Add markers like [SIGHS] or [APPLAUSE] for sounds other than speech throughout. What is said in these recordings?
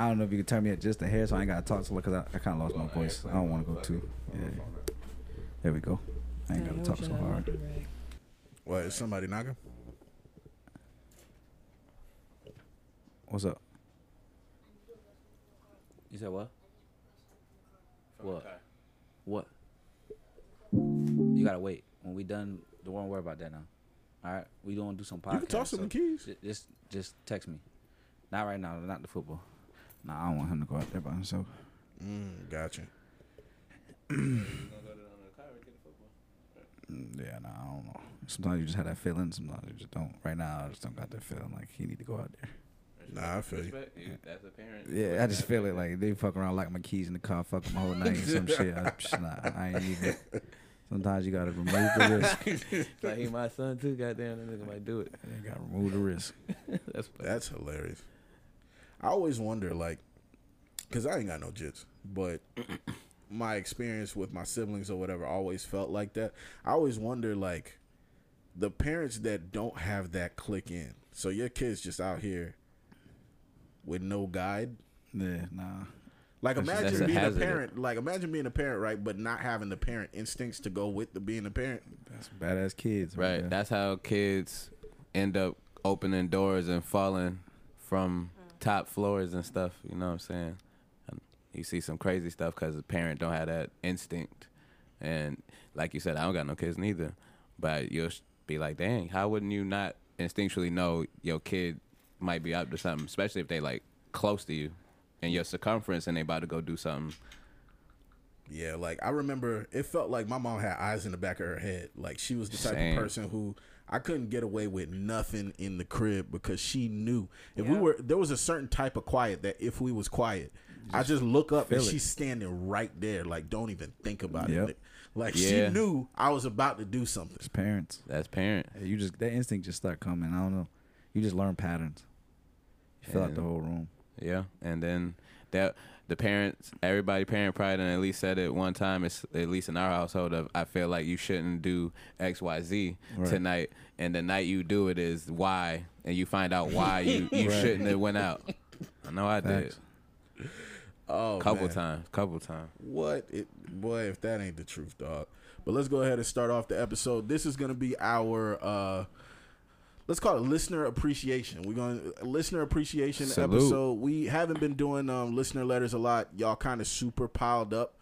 I don't know if you can turn me up just a hair, so I ain't gotta talk so because I, I kind of lost my voice. I don't want to go too. Yeah. There we go. I ain't gotta talk so hard. What is somebody knocking? What's up? You said what? What? What? You gotta wait. When we done, don't worry about that now. All right, we gonna do some podcast. You can toss him the keys. Just, just text me. Not right now. Not the football. Nah, I don't want him to go out there by himself. Mm, gotcha. [CLEARS THROAT] Mm, Yeah, nah, I don't know. Sometimes you just have that feeling. Sometimes you just don't. Right now, I just don't got that feeling like he need to go out there. Nah, I feel you. Respect you. That's a parent. Yeah, I just feel it like they fuck around like my keys in the car, fuck my whole night, and some [LAUGHS] shit. I, psh, nah, I ain't even. Sometimes you gotta remove the risk. [LAUGHS] like he my son too. Goddamn, that nigga might do it. You gotta remove the risk. [LAUGHS] That's funny. That's hilarious. I always wonder, like, because I ain't got no jits, but [CLEARS THROAT] my experience with my siblings or whatever always felt like that. I always wonder, like, the parents that don't have that click in. So your kid's just out here with no guide. Yeah, nah. Like That's- imagine that's a being a hazard. parent. Like imagine being a parent, right? But not having the parent instincts to go with the being a parent. That's badass kids, right? Right. That's how kids end up opening doors and falling from top floors and stuff. You know what I'm saying? And you see some crazy stuff because the parent don't have that instinct. And like you said, I don't got no kids neither. But you'll be like, dang, how wouldn't you not instinctually know your kid might be up to something, especially if they like close to you and your circumference and they about to go do something. Yeah, like I remember it felt like my mom had eyes in the back of her head. Like she was the type Same. of person who I couldn't get away with nothing in the crib because she knew if we were there was a certain type of quiet that if we was quiet, I just look up and it. she's standing right there. Like don't even think about Yep. it. Like Yeah. she knew I was about to do something. It's parents. That's parent. You just that instinct just start coming. I don't know. You just learn patterns. You fill out the whole room. Yeah, and then that the parents, everybody parent pride, and at least said it one time. It's at least in our household of I feel like you shouldn't do X Y Z Right. tonight, and the night you do it is why, and you find out why you [LAUGHS] you Right. shouldn't have went out. I know I did. Facts. Oh, Couple man. times, couple times. What it boy, if that ain't the truth, dog. But let's go ahead and start off the episode. This is gonna be our uh let's call it listener appreciation. We're gonna listener appreciation Salute. episode. We haven't been doing um listener letters a lot. Y'all kind of super piled up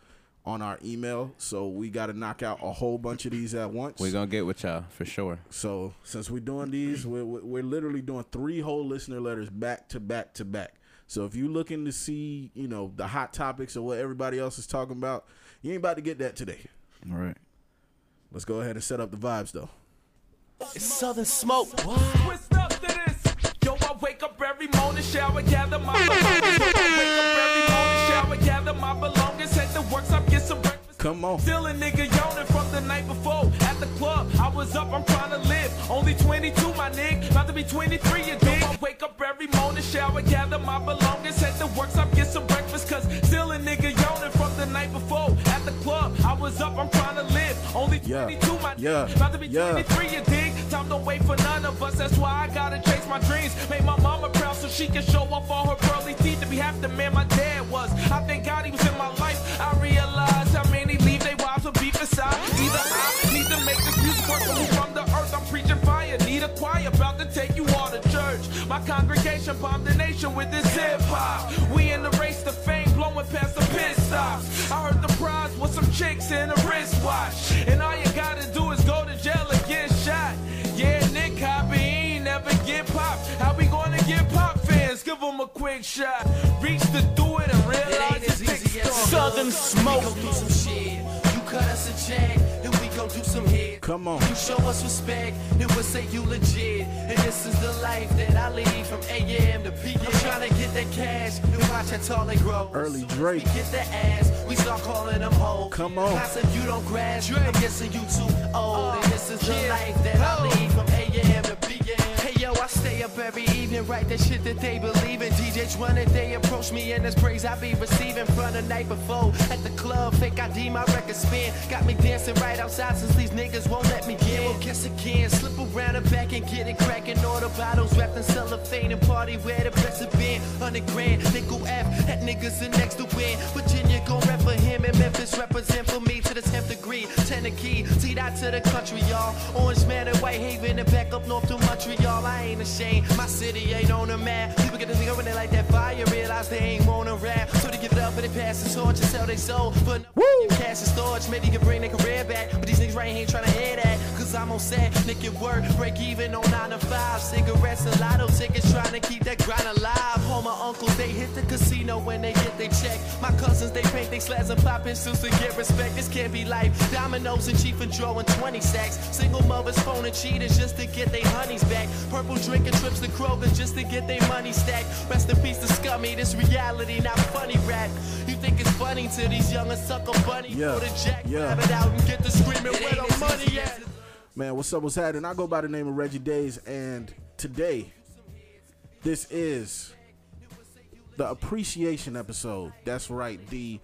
on our email, so we got to knock out a whole bunch of these at once. We're gonna get with y'all for sure. So since we're doing these, we're, we're we're literally doing three whole listener letters back to back to back. So if you're looking to see, you know, the hot topics or what everybody else is talking about, you ain't about to get that today. All right. Let's go ahead and set up the vibes though. It's Southern Smoke. Twist up to this. Yo, I wake up every morning, shower, gather my belongings. I wake up every morning, shower, gather my belongings. Head to work, some get some breakfast. Come on. Still a nigga yawning from the night before at the club. I was up, I'm trying to live. Only 22, my nigga. About to be 23, you dig? I wake up every morning, shower, gather my belongings. Head to work, some get some breakfast. Cause still a nigga yawning from the night before at the club. I was up, I'm trying to live. Only Yeah. 22, my Yeah. About to be Yeah. 23, you dig? Time don't wait for none of us. That's why I gotta chase my dreams. Make my mama proud so she can show off all her pearly teeth to be half the man my dad was. I thank God he was in my life. I realize how many leave their wives with beef inside. Either I need to make this music work or move from the earth. I'm preaching fire. Need a choir about to take you all to church. My congregation bomb the nation with this hip hop. We in the race to fame, blowing past the stops. I heard the prize was some chicks in a wristwatch. And all you gotta do is go to jail and get shot. Yeah, Nick Hopper, he ain't never get popped. How we gonna get pop fans? Give them a quick shot. Reach to do it and realize it's big stuff. Southern Smoke. We gon' do some shit. You cut us a check, and we gon' do some hits. Come on. You show us respect, then we'll say you legit. And this is the life that I lead from AM to PM. I'm trying to get that cash and watch how tall they grow. Early Soon Drake. We get the ass, we start calling them hoes. Come on. Class if you don't grasp, I'm guessing you too old. And this is the life that I lead from AM stay up every evening, write that shit that they believe in. DJs running, they approach me and this praise I be receiving from the night before. At the club, fake ID, my record spin. Got me dancing right outside since these niggas won't let me in. Well, guess again, slip around the back and get it cracking. All the bottles wrapped in cellophane and party where the best have been. 100 grand, nickel F, that niggas are next to win. Virginia gon' rep for him and Memphis represent for me to the 10th degree. Tennessee, see that to the country, y'all. Orange man and White Haven and back up north to Montreal. I ain't ashamed, my city ain't on the map. People get to think when they like that fire, realize they ain't wanna rap. So they give it up and they pass the torch and sell they soul. But no cash and storage, maybe you can bring their career back. But these niggas right here ain't tryna hear that. Cause I'm on set, naked work, break even on 9 to 5. Cigarettes and lotto tickets, trying to keep that grind alive. All my uncles, they hit the casino when they get their check. My cousins, they paint they slabs and pop in suits to get respect. This can't be life. Dominoes and Chief and drawing 20 sacks. Single mothers phoning cheaters just to get their honeys back. Purple drinking trips to Kroger just to get their money stacked. Rest in peace to Scummy, this reality, not funny rap. You think it's funny to these young and sucker bunny? Yeah, Put a jack yeah. rabbit out and get the screaming where the money at. Man, what's up? What's happening? I go by the name of Reggie Daes, and today, this is the appreciation episode. That's right, the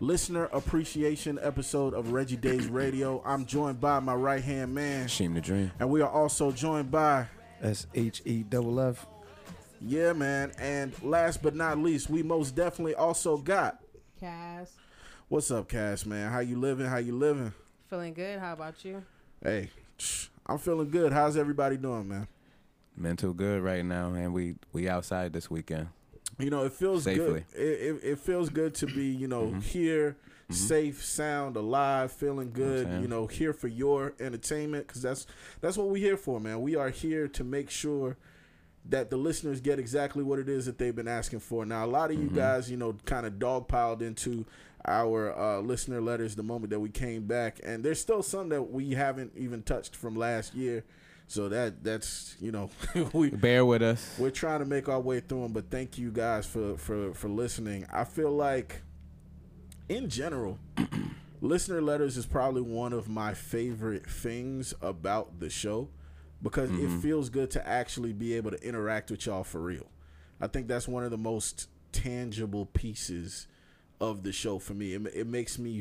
listener appreciation episode of Reggie Daes [CLEARS THROAT] Radio. I'm joined by my right hand man, Sheem the Dream. and we are also joined by, S H E double F. yeah, man, and last but not least, we most definitely also got. Cass. What's up, Cass? man? How you living? How you living? Feeling good. How about you? Hey, I'm feeling good. How's everybody doing, man? Mental good right now, and we we outside this weekend. You know, it feels Safely. good. It, it, it feels good to be, you know, here, safe, sound, alive, feeling good. You know, here for your entertainment because that's that's what we're here for, man. We are here to make sure that the listeners get exactly what it is that they've been asking for. Now, a lot of you guys, you know, kind of dogpiled into our uh, listener letters the moment that we came back, and there's still some that we haven't even touched from last year. So that that's you know [LAUGHS] we Bear with us. we're trying to make our way through them, but thank you guys for for for listening. I feel like, in general, [CLEARS THROAT] listener letters is probably one of my favorite things about the show because it mm-hmm. feels good to actually be able to interact with y'all for real. I think that's one of the most tangible pieces of the show for me. It, it makes me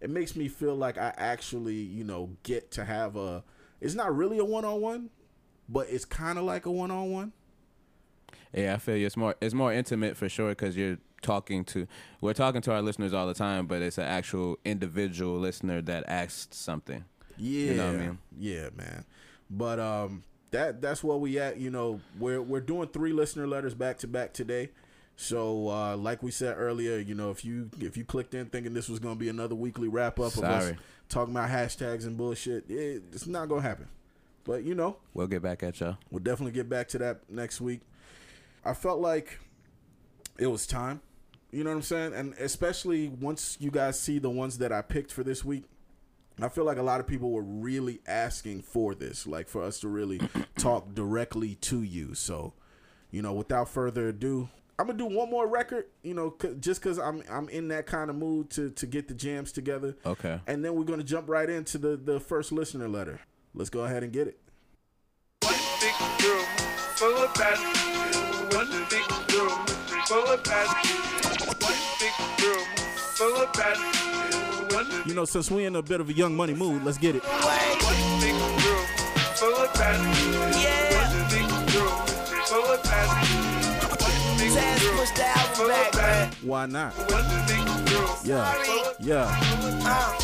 it makes me feel like I actually, you know, get to have a it's not really a one-on-one, but it's kind of like a one-on-one. Yeah, I feel you. It's more it's more intimate for sure because you're talking to we're talking to our listeners all the time, but it's an actual individual listener that asked something. Yeah, know what I mean? Yeah, man. But um, that that's where we at. You know, we're we're doing three listener letters back to back today. So, uh, like we said earlier, you know, if you if you clicked in thinking this was gonna be another weekly wrap up of us. Talking about hashtags and bullshit, it, it's not gonna happen. But you know, We'll get back at y'all. We'll definitely get back to that next week. I felt like it was time. You know what I'm saying? And especially once you guys see the ones that I picked for this week, I feel like a lot of people were really asking for this, like for us to really [COUGHS] talk directly to you. So, you know, without further ado, I'm gonna do one more record. You know, c- just because I'm I'm in that kind of mood to to get the jams together. Okay. And then we're gonna jump right into the the first listener letter. Let's go ahead and get it. One big room full of bad. One big room full of bad. One big room full of bad. You know, since we're in a bit of a young money mood, let's get it. one big room full of bad. One big room full of bad. One big room pushed the album full of bad. Why not? One big room. Yeah, yeah. Uh,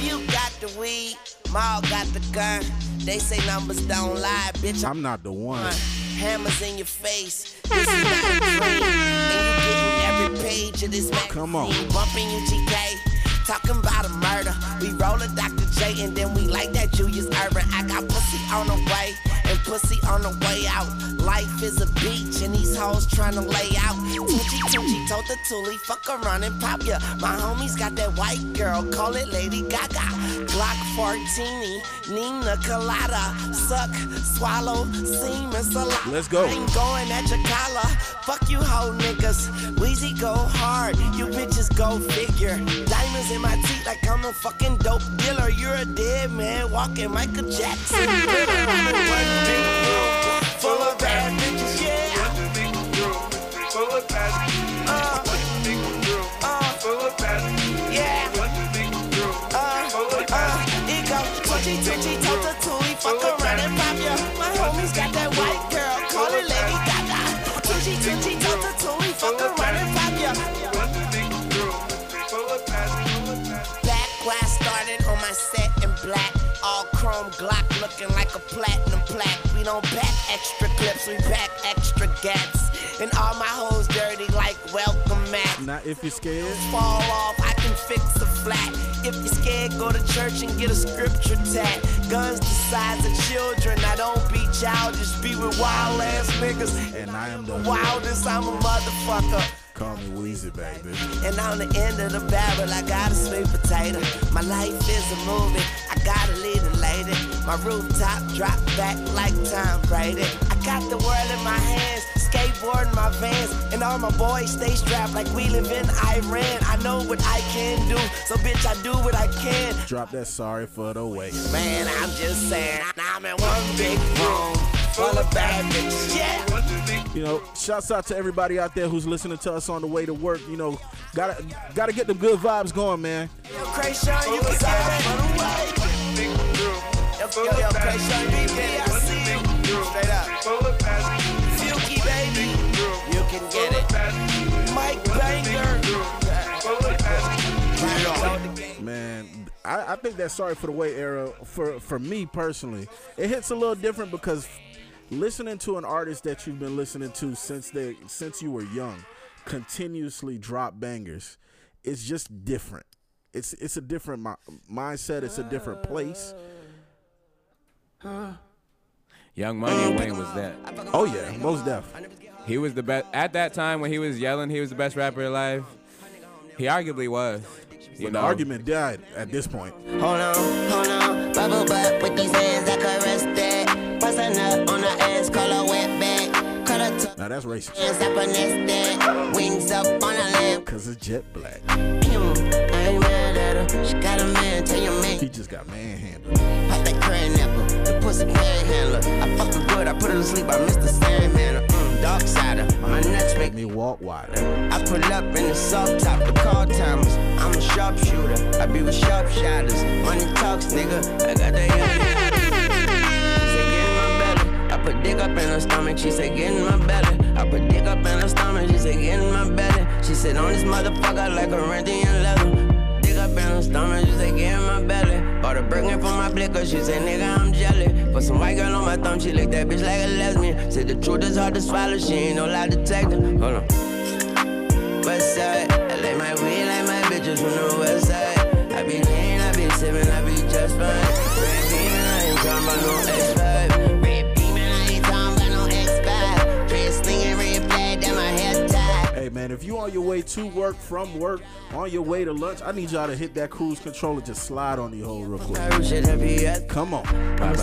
you got the weed, Maul got the gun. They say numbers don't lie, bitch. I'm I'm not the one. hammers in your face. This is not a dream. And you getting every page of this magazine. Come on. Bumping you GK. Talking about a murder. We roll a Dr. J and then we like that Julius Erving. I got pussy on the way and pussy on the way out. Life is a beach and these hoes to lay out. Tunchi Tunchi told the Tuli, fuck around and pop ya. My homies got that white girl, call it Lady Gaga. Glock 14, Nina Colada. Suck, swallow, semen, salada. Let's go. I ain't going at your collar. Fuck you, hoe niggas. Weezy go hard. You bitches go figure. Diamonds in my teeth like I'm a fucking dope dealer. You're a dead man walking Michael Jackson. One big room full of bad bitches, yeah. One big room full of bad. One plaque. We don't extra clips, we pack extra gats. And all my hoes dirty like welcome mat. Not if you're scared. Fall off, I can fix a flat. If you're scared, go to church and get a scripture tat. Guns the size of children. I don't be childish, be with wild ass niggas. And I am the Wildest, I'm a motherfucker. Call me Weezy, baby. And on the end of the barrel, I got a sweet potato. My life is a movie, I gotta a leading lady. My rooftop drop back like Tom Brady. I got the world in my hands, skateboarding my vans. And all my boys stay strapped like we live in Iran. I know what I can do, so bitch, I do what I can. Drop that sorry for the wait. Man, I'm just saying, I'm in one big room full of bad bitches. Yeah. You know, shouts out to everybody out there who's listening to us on the way to work. You know, gotta gotta get the good vibes going, man. You was. I see up. Baby. You can get it. Mike Banger. Man, I, I think that sorry for the wait era for for me personally, it hits a little different because listening to an artist that you've been listening to since they since you were young continuously drop bangers, it's just different. It's it's a different mi- mindset. It's a different place. Young Money and Wayne was that. Oh yeah, most def. He was the best at that time when he was yelling. He was the best rapper alive. He arguably was. You But know, the argument died at this point. Hold on, hold on. Bubble butt with these hands, I caress that. Now that's racist. hands up her nest that. Wings up on lamp. Cause it's jet black. Pew, I ain't mad at her. She got a man, tell your man. He just got manhandled. Pop that crayon the pussy panhandler. I fuck her good, I put her to sleep, I miss the Sandman. Mm, dark sider, my nuts make Make me walk wider. I pull up in the soft top, the call timers. I'm a sharpshooter, I be with sharp shotters. Money talks, nigga. I got that put dick up in her stomach. She said, get in my belly. I put dick up in her stomach. She said, get in my belly. She said, on this motherfucker like a Corinthian leather. Dick up in her stomach. She said, get in my belly. Bought a Birkin for my blicker. She said, nigga, I'm jelly. Put some white girl on my thumb. She licked that bitch like a lesbian. Said the truth is hard to swallow. She ain't no lie detector. Hold on. West side. I like my weed like my bitches from the west side. I be lean, I be sippin', I be just fine. Red I ain't talking about no X5. Man, if you on your way to work, from work, on your way to lunch, I need y'all to hit that cruise control and just slide on the hole real quick. I should have be at. Come on.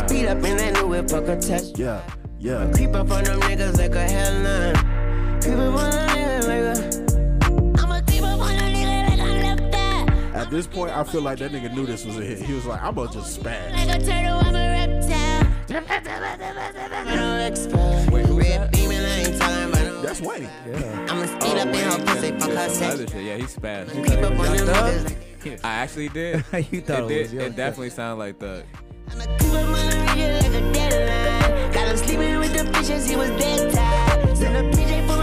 Speed up in that new whip, fuck a test. Yeah, yeah. Creep up on them niggas like a headline. Creep up on them niggas like a. I'ma creep up on them niggas like a left. At this point, I feel like that nigga knew this was a hit. He was like, I'm gonna just spaz. Like a turtle, I'm a reptile. Wait, That's Wayne. I'ma speed up in her pussy, fuck her sex. other shit. Yeah, he spazzed. Creep up on them Thug? niggas. I actually did. [LAUGHS] You thought it it did. was Young It definitely sounded like the. I'ma creep up on them niggas like a deadline. Got him sleeping with the bitches, he was dead tired. Send a PJ for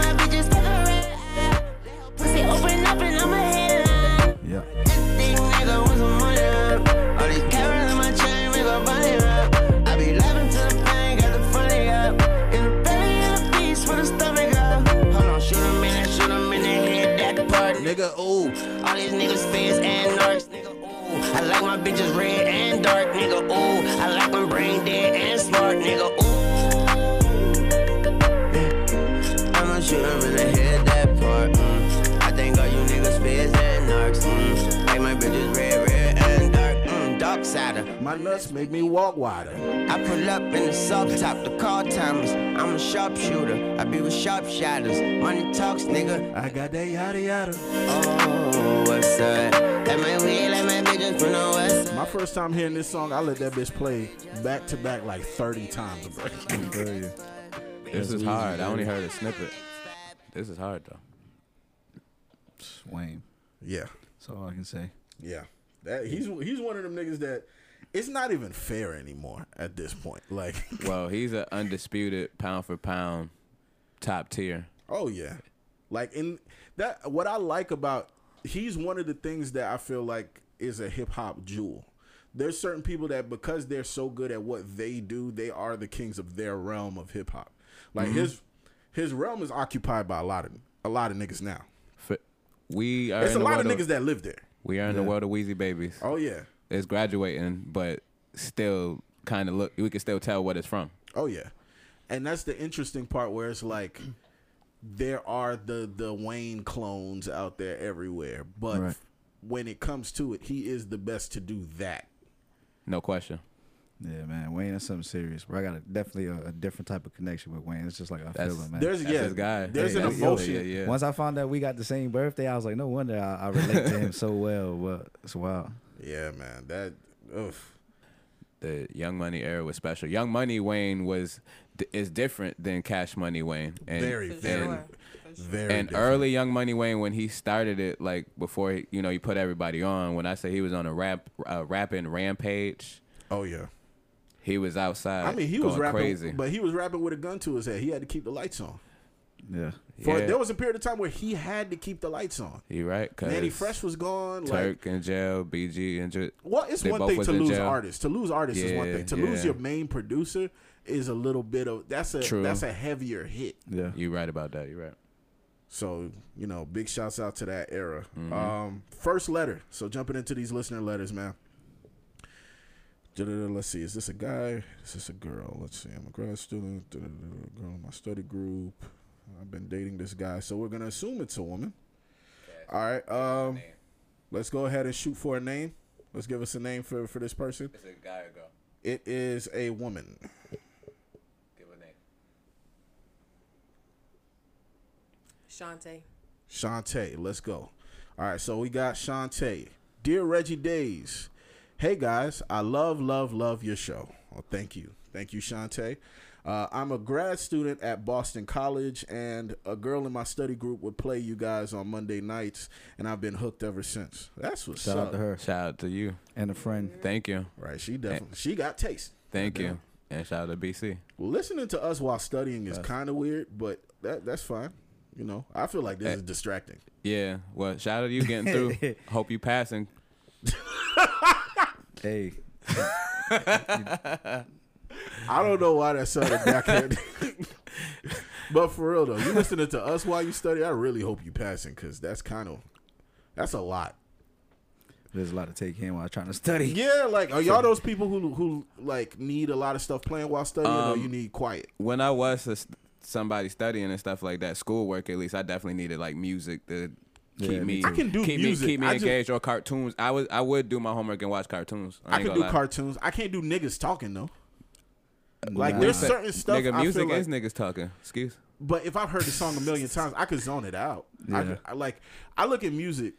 Nigga, ooh. All these niggas feds and narcs, nigga, ooh. I like my bitches red and dark, nigga, ooh. My nuts make me walk wider. I pull up in the soft top, the car timers. I'm a sharpshooter. I be with sharp shotters. Money talks, nigga. I got that yada yada. Oh, what's up? Let my weed, let my bitches from the west side. My first time hearing this song, I let that bitch play back to back like 30 times. bro. This is hard. I only heard a snippet. This is hard though. Wayne. yeah, That's all I can say. yeah. That he's he's one of them niggas that it's not even fair anymore at this point. Like, [LAUGHS] Well, he's an undisputed pound for pound top tier. oh yeah, like in that what I like about he's one of the things that I feel like is a hip hop jewel. there's certain people that because they're so good at what they do, they are the kings of their realm of hip hop. Like Mm-hmm. his his realm is occupied by a lot of a lot of niggas now. We are It's a lot of niggas that live there. we are in the world of Weezy babies. Oh yeah. It's graduating, but still kind of look. We can still tell what it's from. Oh yeah, and that's the interesting part where it's like there are the the Wayne clones out there everywhere, but Right. when it comes to it, he is the best to do that. No question. Yeah, man, Wayne is something serious. Bro, I got a, definitely a, a different type of connection with Wayne. It's just like I That's- feel it, man. There's That's yeah, his guy. There's Hey, an emotion. yeah, yeah. Once I found out we got the same birthday, I was like, no wonder I, I relate to him so well. But it's wild. Yeah, man. That oof. The Young Money era was special. Young Money Wayne was is different than Cash Money Wayne. And, Very, very, sure. For sure. very. and different. early Young Money Wayne when he started it, like before he, you know he put everybody on. When I say he was on a rap uh, rapping rampage, Oh yeah. he was outside. I mean, he was rapping, crazy. but he was rapping with a gun to his head. He had to keep the lights on. Yeah. For Yeah. there was a period of time where he had to keep the lights on. you right? Cause Mannie Fresh was gone. Like, Turk in jail, BG in jail. well, it's one thing to lose jail. artists. To lose artists is one thing. To lose your main producer is a little bit of that's a True. that's a heavier hit. Yeah. You right about that. You right. So you know, big shouts out to that era. Mm-hmm. Um, first letter. So jumping into these listener letters, man. Let's see. Is this a guy? Is this a girl? Let's see. I'm a grad student. Girl in my study group. I've been dating this guy, so we're gonna assume it's a woman. All right. Um, let's go ahead and shoot for a name. Let's give us a name for for this person. It's a guy or girl. It is a woman. Give a name. Shantae. Shantae, let's go. All right, so we got Shantae. Dear Reggie Daes, hey guys, I love, love, love your show. Well, thank you. Thank you, Shantae. Uh, I'm a grad student at Boston College, and a girl in my study group would play you guys on Monday nights, and I've been hooked ever since. That's what's Shout up. out to her Shout out to you. and a friend. Thank you. Right, she definitely she got taste. Thank you. And shout out to BC. Well, listening to us while studying is kind of weird, but that that's fine. You know, I feel like this Eh. is distracting. Yeah. Well, shout out to you getting through. [LAUGHS] Hope you passing. Hey, [LAUGHS] I don't know why that sounded backhand. [LAUGHS] but for real though, you listening to us while you study, I really hope you passing because that's kind of that's a lot. there's a lot to take in while trying to study. Yeah, like are y'all those people who who like need a lot of stuff playing while studying, or Um, you need quiet? When I was a, somebody studying and stuff like that, schoolwork at least, I definitely needed like music to keep Yeah, me me. I can do keep music. Me, keep me I just- or cartoons. I was I would do my homework and watch cartoons. I, I can do lie. cartoons. I can't do niggas talking though. Like Nah. there's Nigga, certain stuff. Nigga, I music feel like, is niggas talking. Excuse. But if I've heard the song a million times, I could zone it out. I, Yeah. could, I like I look at music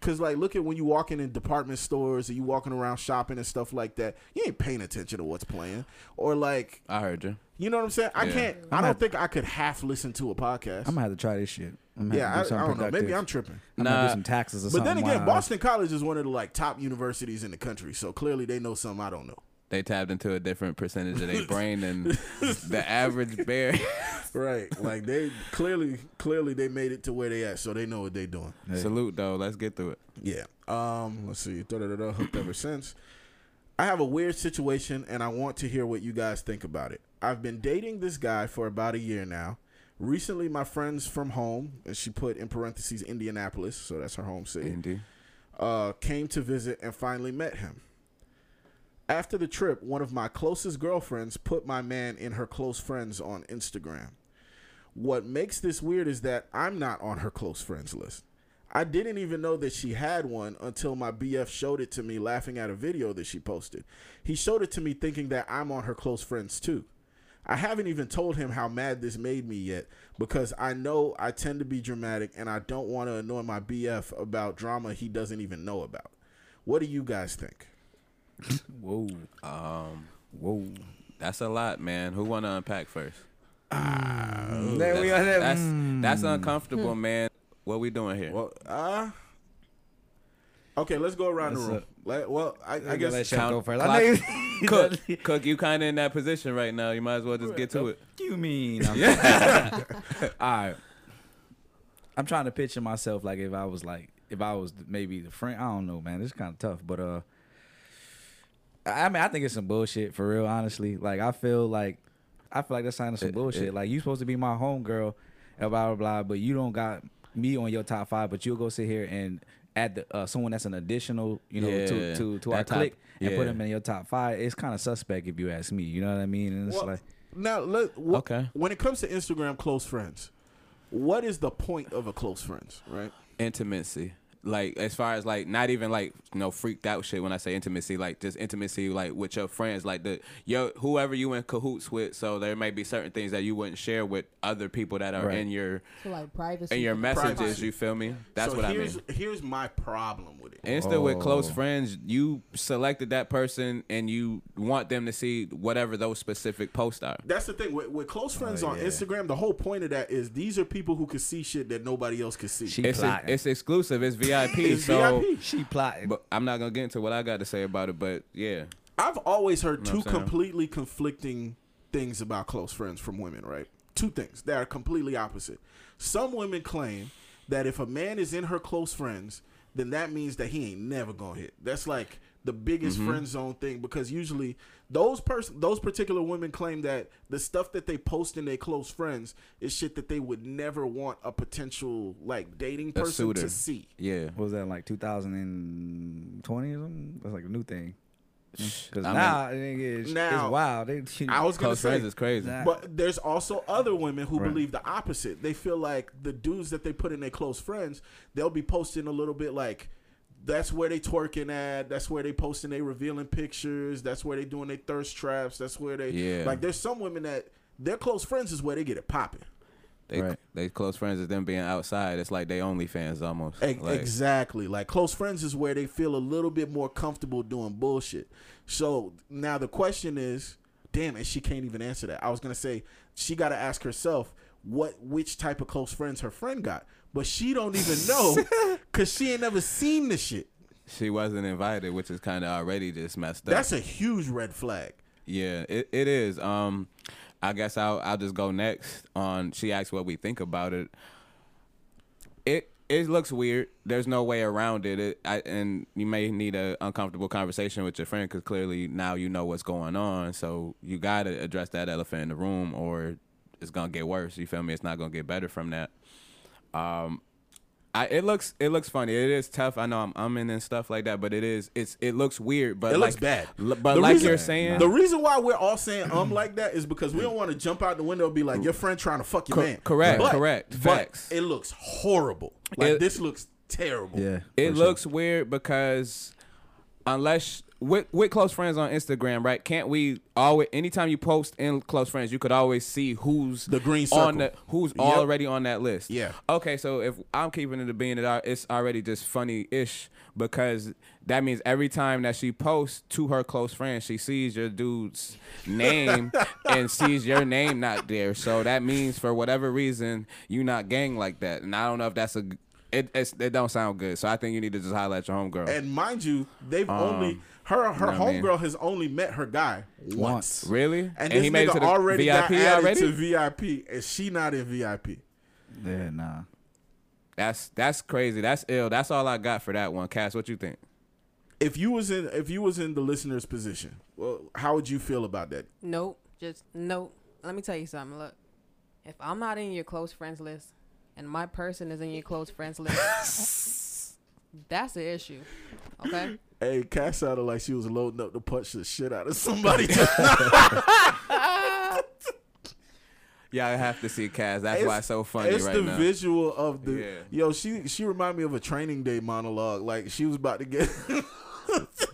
because like look at when you walking in department stores or you walking around shopping and stuff like that. You ain't paying attention to what's playing or like I heard you. you know what I'm saying. I Yeah. can't. I don't think I could half listen to a podcast. I'm gonna have to try this shit. I'm yeah, I, to do I don't know. Maybe. I'm tripping. I'm gonna do Nah. some taxes or But something. then again, while- Boston College is one of the like top universities in the country, so clearly they know something I don't know. They tapped into a different percentage of their [LAUGHS] brain than the average bear. [LAUGHS] Right, like they clearly, clearly they made it to where they at, so they know what they're doing. Salute though. Let's get through it. Yeah. Um. Let's see. Da da da da. Hooked ever since. I have a weird situation, and I want to hear what you guys think about it. I've been dating this guy for about a year now. Recently, my friends from home, and she put in parentheses Indianapolis, so that's her home city, Indy. uh, came to visit and finally met him. After the trip, one of my closest girlfriends put my man in her close friends on Instagram. What makes this weird is that I'm not on her close friends list. I didn't even know that she had one until my BF showed it to me laughing at a video that she posted. He showed it to me thinking that I'm on her close friends too. I haven't even told him how mad this made me yet because I know I tend to be dramatic and I don't want to annoy my BF about drama he doesn't even know about. What do you guys think? Whoa, Um, whoa. that's a lot, man. Who want to unpack first? There we That's, are. There. that's, Mm. that's uncomfortable, man. What we doing here? Well, uh Okay, let's go around Let's, the room. Let, well, I, I I guess let count go first. clock- I know you- [LAUGHS] Cook, Cook, you kind of in that position right now. You might as well just get to it. you mean? [LAUGHS] I'm- [LAUGHS] All right. I'm trying to picture myself like if I was like if I was maybe the friend. I don't know, man. It's kind of tough, but uh, I mean, I think it's some bullshit for real. Honestly, like I feel like I feel like that's kind of some It- bullshit. it- like you supposed to be my homegirl, and blah blah blah, but you don't got me on your top five. But you'll go sit here and add the, uh, someone that's an additional, you know, to Yeah, to to our that top- clique and put them in your top five. It's kind of suspect if you ask me. You know what I mean? And it's Well, like now, let, wh- Okay. When it comes to Instagram close friends, what is the point of a close friends, right? intimacy. Like as far as like not even like you know freaked out shit when I say intimacy, like just intimacy like with your friends, like the yo whoever you in cahoots with. So there may be certain things that you wouldn't share with other people that are Right. in your So like privacy. in your messages. Privacy. You feel me? That's so what I here's, mean. Here's my problem with it. Insta with close Oh. friends, you selected that person and you want them to see whatever those specific posts are. That's the thing with, with close friends Oh, on yeah. Instagram. The whole point of that is these are people who can see shit that nobody else can see. she It's plotting. it's exclusive. It's VIP. [LAUGHS] It's so, VIP. she plotting. but I'm not gonna get into what I got to say about it. But yeah, I've always heard Know two what I'm saying? completely conflicting things about close friends from women, right? Two things that are completely opposite. Some women claim that if a man is in her close friends, then that means that he ain't never gonna hit. That's like the biggest Mm-hmm. friend zone thing because usually those person those particular women claim that the stuff that they post in their close friends is shit that they would never want a potential like dating person to see. yeah. what was that like 2020 or something? That's like a new thing. Mm. Because I mean- now, it it's, Now, it's wild. They, I was gonna Close say friends is crazy. Nah. But there's also other women who Right. believe the opposite. They feel like the dudes that they put in their close friends, they'll be posting a little bit like that's where they twerking at. That's where they posting they revealing pictures. That's where they doing their thirst traps. That's where they Yeah. like. There's some women that their close friends is where they get it popping. They Right. they close friends is them being outside. It's like they only fans almost. Ex- Like, exactly. Like close friends is where they feel a little bit more comfortable doing bullshit. So now the question is, damn, and she can't even answer that. I was gonna say she got to ask herself what which type of close friends her friend got, but she don't even know [LAUGHS] because she ain't never seen the shit. She wasn't invited, which is kind of already just messed up. That's a huge red flag. yeah, it, it is. Um, I guess I'll I'll just go next on. She asked what we think about it. It it looks weird. There's no way around it. it I, and you may need a uncomfortable conversation with your friend because clearly now you know what's going on. So you gotta address that elephant in the room, or it's gonna get worse. You feel me? It's not gonna get better from that. Um, I, it looks it looks funny. It is tough. I know I'm umming and stuff like that, but it is it's it looks weird. But It like, looks bad. l- But The like reason- you're saying, The reason why we're all saying um like that is because we don't want to jump out the window and be like your friend trying to fuck your Cor- man. correct, But- correct, but facts. it looks horrible. Like It- this looks terrible. yeah, it for sure. looks weird because unless with with close friends on Instagram, right? Can't we always anytime you post in close friends, you could always see who's The green on circle. the who's Yep. already on that list. Yeah. Okay, so if I'm keeping it to being it, it's already just funny ish because that means every time that she posts to her close friends, she sees your dude's name [LAUGHS] and sees your name not there. So that means for whatever reason you not gang like that, and I don't know if that's a it it don't sound good. So I think you need to just highlight your homegirl. And mind you, they've um, only her her know what I mean? homegirl has only met her guy once. Really? And, And this he made it nigga to the already got VIP added already? to VIP, and she not in VIP. Yeah, nah. That's that's crazy. That's ill. That's all I got for that one. Cass, what you think? If you was in if you was in the listener's position, well, how would you feel about that? Nope. Just nope. Let me tell you something. Look, if I'm not in your close friends list and my person is in your close friends list, [LAUGHS] that's the issue. Okay? Hey, Cass sounded like she was loading up to punch the shit out of somebody. [LAUGHS] Yeah, I have to see Cass. That's why it's so funny It's right the now. visual of the Yeah. yo. She she remind me of a training day monologue. Like she was about to get. [LAUGHS]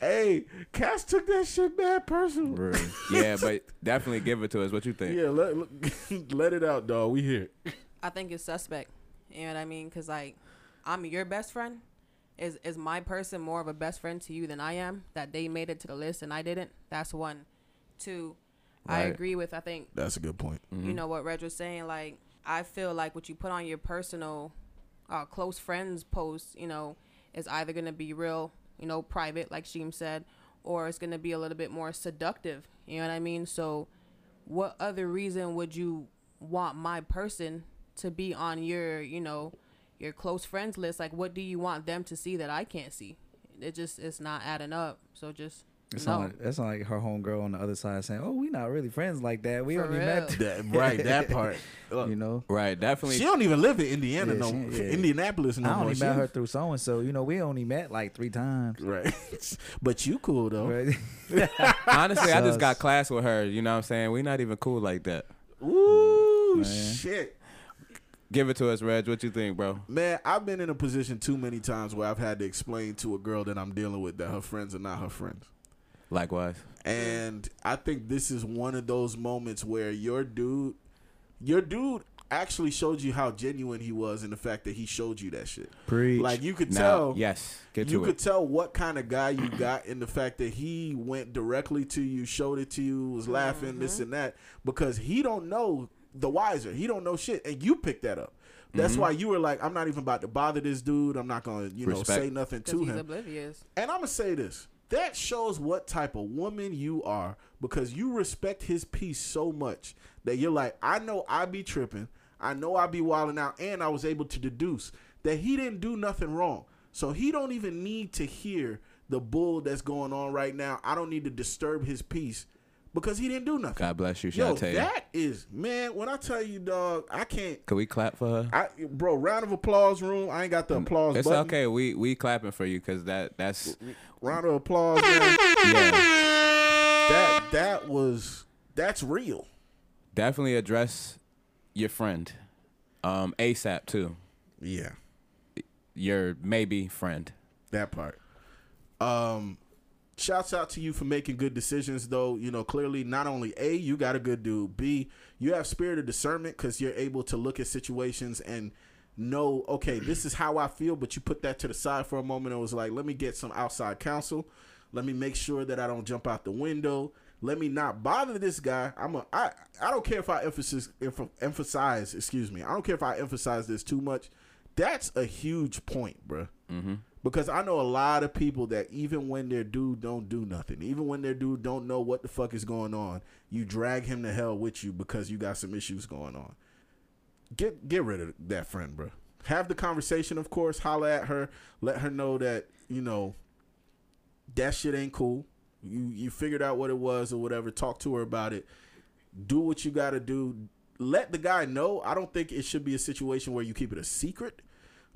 hey, Cass took that shit bad personal. Really. yeah, but definitely give it to us. What you think? Yeah, let let [LAUGHS] it out, dog. We here. I think it's suspect. You know what I mean? Because like, I'm your best friend. Is is my person more of a best friend to you than I am? That they made it to the list and I didn't. That's one. Two. I agree with. I think That's a good point. you know what Reg was saying. Like, I feel like what you put on your personal, uh, close friends post, you know, is either gonna be real, you know, private, like Sheem said, or it's gonna be a little bit more seductive. You know what I mean? So, what other reason would you want my person to be on your, you know, your close friends list? Like, what do you want them to see that I can't see? it just it's not adding up. So just It's no. not like, that's not like her homegirl on the other side saying, "Oh, we not really friends like that. We For only real. met." That, right, that [LAUGHS] part. you know. Right, definitely. She don't even live in Indiana Yeah, no she- [LAUGHS] yeah. Indianapolis no I more. only She- met her through so and so. You know, we only met like three times. Right. [LAUGHS] but you cool though. Right? Honestly, I just got class with her. You know what I'm saying? we not even cool like that. Ooh Man. shit. Give it to us, Reg. What you think, bro? Man, I've been in a position too many times where I've had to explain to a girl that I'm dealing with that her friends are not her friends. Likewise. And I think this is one of those moments where your dude, your dude actually showed you how genuine he was in the fact that he showed you that shit. Preach. Like you could Now, tell. yes, get you to could it. tell what kind of guy you got in the fact that he went directly to you, showed it to you, was laughing, this and that, because he don't know the wiser. He don't know shit, and you picked that up. That's Mm-hmm. why you were like, I'm not even about to bother this dude. I'm not gonna, you know, Respect. say nothing to he's him. oblivious. And I'm gonna say this. That shows what type of woman you are because you respect his peace so much that you're like, I know I be tripping, I know I be wilding out, and I was able to deduce that he didn't do nothing wrong. So he don't even need to hear the bull that's going on right now. I don't need to disturb his peace because he didn't do nothing. God bless you, Yo, Shantae. that is man. When I tell you, dog, I can't. Can we clap for her? I bro, round of applause room. I ain't got the applause. It's button. okay. We we clapping for you because that that's Round of applause, man. yeah. that that was that's real. Definitely address your friend, um, ASAP too. Yeah, Your maybe friend. that part. Um, shouts out to you for making good decisions, though. You know, clearly, not only a you got a good dude, b you have spirit of discernment because you're able to look at situations and know, okay, this is how I feel. But you put that to the side for a moment and was like, let me get some outside counsel. Let me make sure that I don't jump out the window. Let me not bother this guy. I'm a. I. I don't care if I emphasis if emphasize. Excuse me. I don't care if I emphasize this too much. That's a huge point, bruh. Mm-hmm. Because I know a lot of people that even when their dude don't do nothing, even when their dude don't know what the fuck is going on, you drag him to hell with you because you got some issues going on. Get get rid of that friend, bro. Have the conversation, of course. Holler at her. Let her know that you know that shit ain't cool. You you figured out what it was or whatever. Talk to her about it. Do what you got to do. Let the guy know. I don't think it should be a situation where you keep it a secret.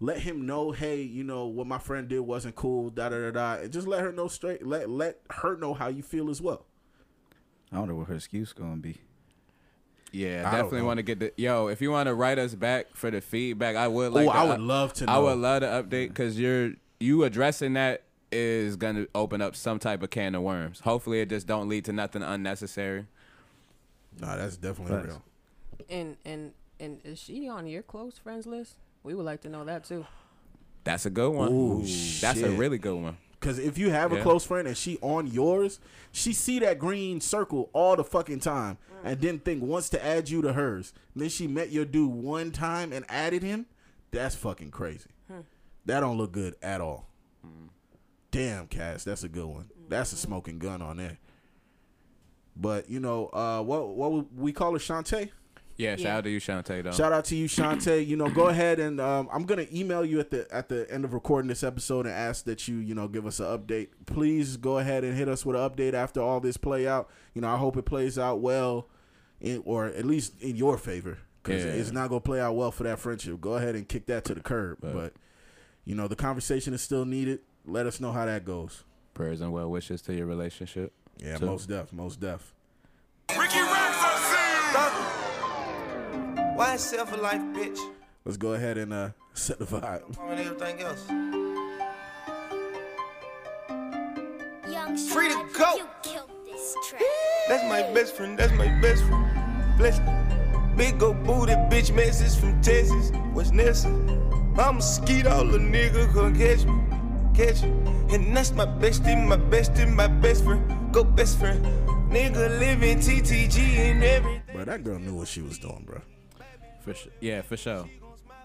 Let him know, hey, you know what my friend did wasn't cool. Da da da da. And just let her know straight. Let let her know how you feel as well. I wonder what her excuse gonna be. Yeah, I definitely want to get the yo. If you want to write us back for the feedback, I would like. oh, to I would up- love to know. I would love to update because you're you addressing that is gonna open up some type of can of worms. Hopefully, it just don't lead to nothing unnecessary. Nah, that's definitely Facts. real. And and and is she on your close friends list? We would like to know that too. That's a good one. Ooh, That's a really good one. Because if you have a close friend and she on yours, she see that green circle all the fucking time and didn't think once to add you to hers. Then she met your dude one time and added him. That's fucking crazy. That don't look good at all. Damn, Cass, that's a good one. That's a smoking gun on there. But you know, uh, what what we call her, Shantae? Yeah, shout Yeah. out to you, Shantae. Though. Shout out to you, Shantae. You know, go ahead and um, I'm gonna email you at the at the end of recording this episode and ask that you you know give us an update. Please go ahead and hit us with an update after all this play out. You know, I hope it plays out well, in, or at least in your favor, because Yeah. it's not gonna play out well for that friendship. Go ahead and kick that to the curb. But- but you know, the conversation is still needed. Let us know how that goes. Prayers and well wishes to your relationship. Yeah, So- most deaf, most def. Why self a life, bitch? Let's go ahead and uh, set the vibe. On everything else. Young Free to go. You killed this track. That's my best friend, that's my best friend. Bless me. Big old booty bitch message from Texas. What's necessary? I'm a skeet all a nigga come catch me. Catch me. And that's my bestie, my bestie, my best friend. Go best friend. Nigga living TTG and everything. Bro, that girl knew what she was doing, bro. For sure. Yeah, for sure.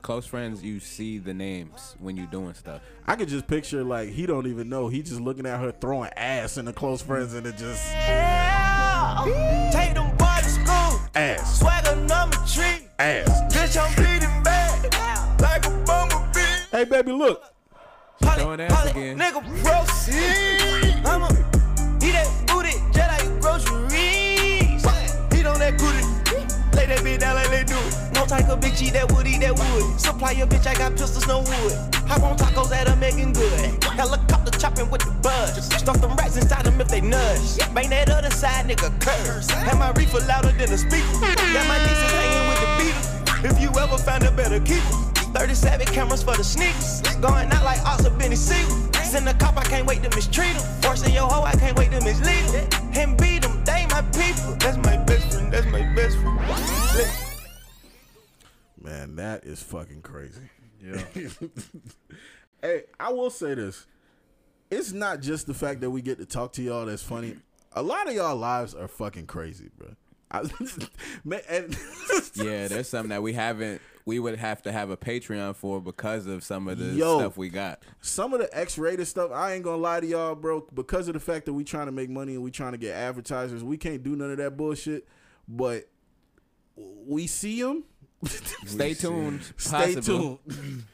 Close friends, you see the names when you doing stuff. I could just picture like he don't even know. He just looking at her throwing ass in the close friends and it just Take them boy to school. ass, Swagger number three. ass. Bitch, I'm bleeding bad. Like a bumblebee. Hey baby, look. She throwing ass Holly, again. Nigga, proceed. I'ma eat that booty just like groceries. Eat on that booty. Lay that bitch down like they do it. Type of bitch eat that wood, eat that wood. Supply your bitch, I got pistols, no wood. I want tacos that are making good. Helicopter chopping with the buzz. Stuff them rats inside them if they nudge. Bang that other side, nigga, curse. Have my reefer louder than a speaker. Got my nieces hanging with the beaters. If you ever find a better keeper. 37 cameras for the sneakers. Going out like Oscar Benny Siegel. Send a cop, I can't wait to mistreat him. Forcing your hoe, I can't wait to mislead him. And beat him, they my people. That's my best friend, that's my best friend. Man, that is fucking crazy. Yeah. [LAUGHS] hey, I will say this. It's not just the fact that we get to talk to y'all that's funny. A lot of y'all lives are fucking crazy, bro. I, [LAUGHS] man, and [LAUGHS] Yeah, there's something that we haven't. We would have to have a Patreon for because of some of the Yo. stuff we got. some of the X-rated stuff, I ain't gonna lie to y'all, bro. Because of the fact that we trying to make money and we trying to get advertisers, we can't do none of that bullshit. But we see them. [LAUGHS] Stay tuned. Stay possibly. tuned. [CLEARS THROAT]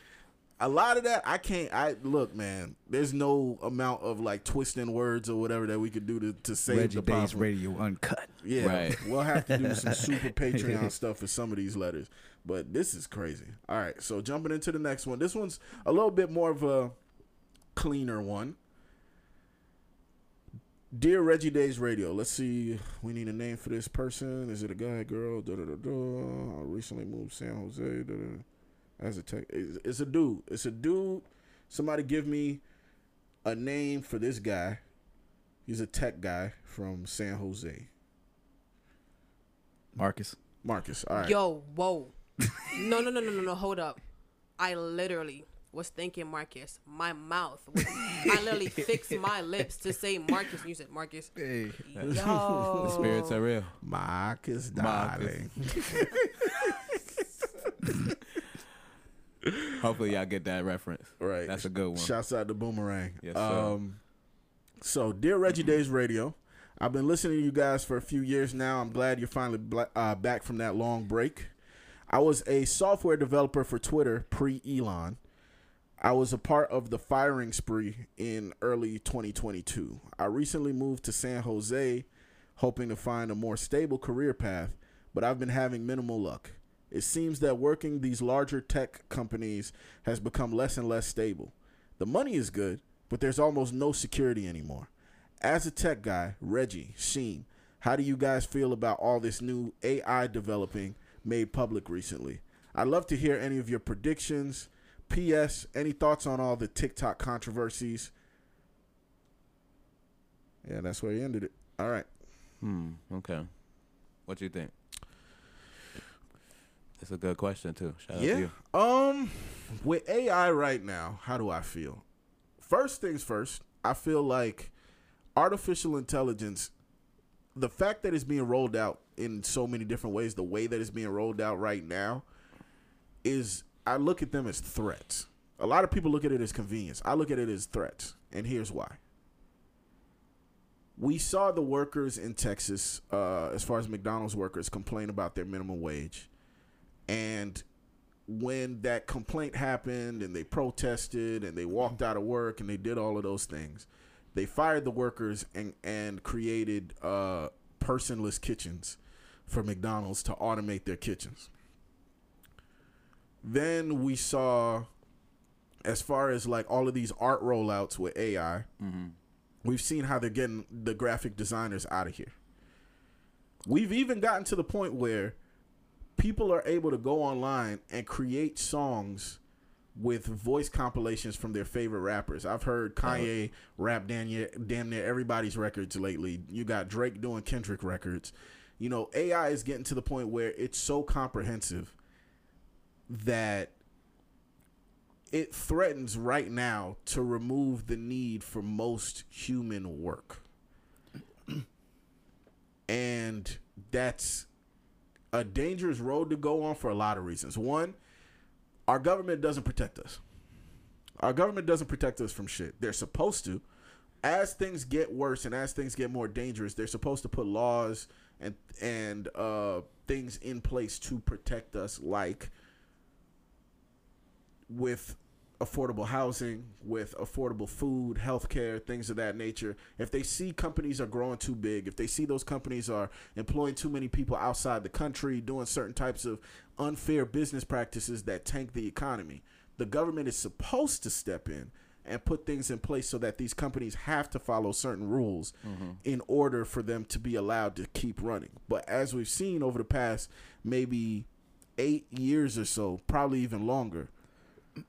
A lot of that I can't. I look, man. There's no amount of like twisting words or whatever that we could do to to save Reggie the Daes possible. Radio Uncut. Yeah, Right. [LAUGHS] we'll have to do some [LAUGHS] super Patreon stuff for some of these letters. But this is crazy. All right, so jumping into the next one. This one's a little bit more of a cleaner one. Dear Reggie Daes Radio, let's see. We need a name for this person. Is it a guy, girl? Da da da da. I recently moved San Jose. Da, da. As a tech, it's, it's a dude. It's a dude. Somebody give me a name for this guy. He's a tech guy from San Jose. Marcus. Marcus. All right. Yo, whoa. [LAUGHS] no, no, no, no, no, no. Hold up. I literally was thinking Marcus. My mouth. Was, I literally [LAUGHS] fixed my lips to say Marcus. And you said Marcus. Hey. Yo. The spirits are real. Marcus, Marcus. darling. [LAUGHS] Hopefully, y'all get that reference. Right. That's a good one. Shouts out to Boomerang. Yes, sir. um, so, dear Reggie Daes Radio, I've been listening to you guys for a few years now. I'm glad you're finally bla- uh, back from that long break. I was a software developer for Twitter pre Elon. I was a part of the firing spree in early 2022. I recently moved to San Jose, hoping to find a more stable career path, but I've been having minimal luck. It seems that working these larger tech companies has become less and less stable. The money is good, but there's almost no security anymore. As a tech guy, Reggie, Sheen, how do you guys feel about all this new AI developing made public recently? I'd love to hear any of your predictions. P.S. Any thoughts on all the TikTok controversies? Yeah, that's where he ended it. All right. Hmm. Okay. What do you think? It's a good question too. Shout out to Yeah. you. Um, with AI right now, how do I feel? First things first, I feel like artificial intelligence, the fact that it's being rolled out in so many different ways, the way that it's being rolled out right now, is I look at them as threats. A lot of people look at it as convenience. I look at it as threats, and here's why. We saw the workers in Texas, uh, as far as McDonald's workers, complain about their minimum wage. And when that complaint happened and they protested and they walked out of work and they did all of those things, they fired the workers and, and created uh, personless kitchens for McDonald's to automate their kitchens. Then we saw, as far as like all of these art rollouts with AI, mm-hmm. we've seen how they're getting the graphic designers out of here. We've even gotten to the point where people are able to go online and create songs with voice compilations from their favorite rappers. I've heard oh. Kanye rap damn near, damn near everybody's records lately. You got Drake doing Kendrick records. You know, AI is getting to the point where it's so comprehensive that it threatens right now to remove the need for most human work. [CLEARS THROAT] and that's a dangerous road to go on for a lot of reasons. One, our government doesn't protect us. Our government doesn't protect us from shit. They're supposed to. As things get worse and as things get more dangerous, they're supposed to put laws and and uh, things in place to protect us, like with affordable housing, with affordable food, healthcare, things of that nature. If they see companies are growing too big, if they see those companies are employing too many people outside the country, doing certain types of unfair business practices that tank the economy, the government is supposed to step in and put things in place so that these companies have to follow certain rules mm-hmm. in order for them to be allowed to keep running. But as we've seen over the past maybe eight years or so, probably even longer,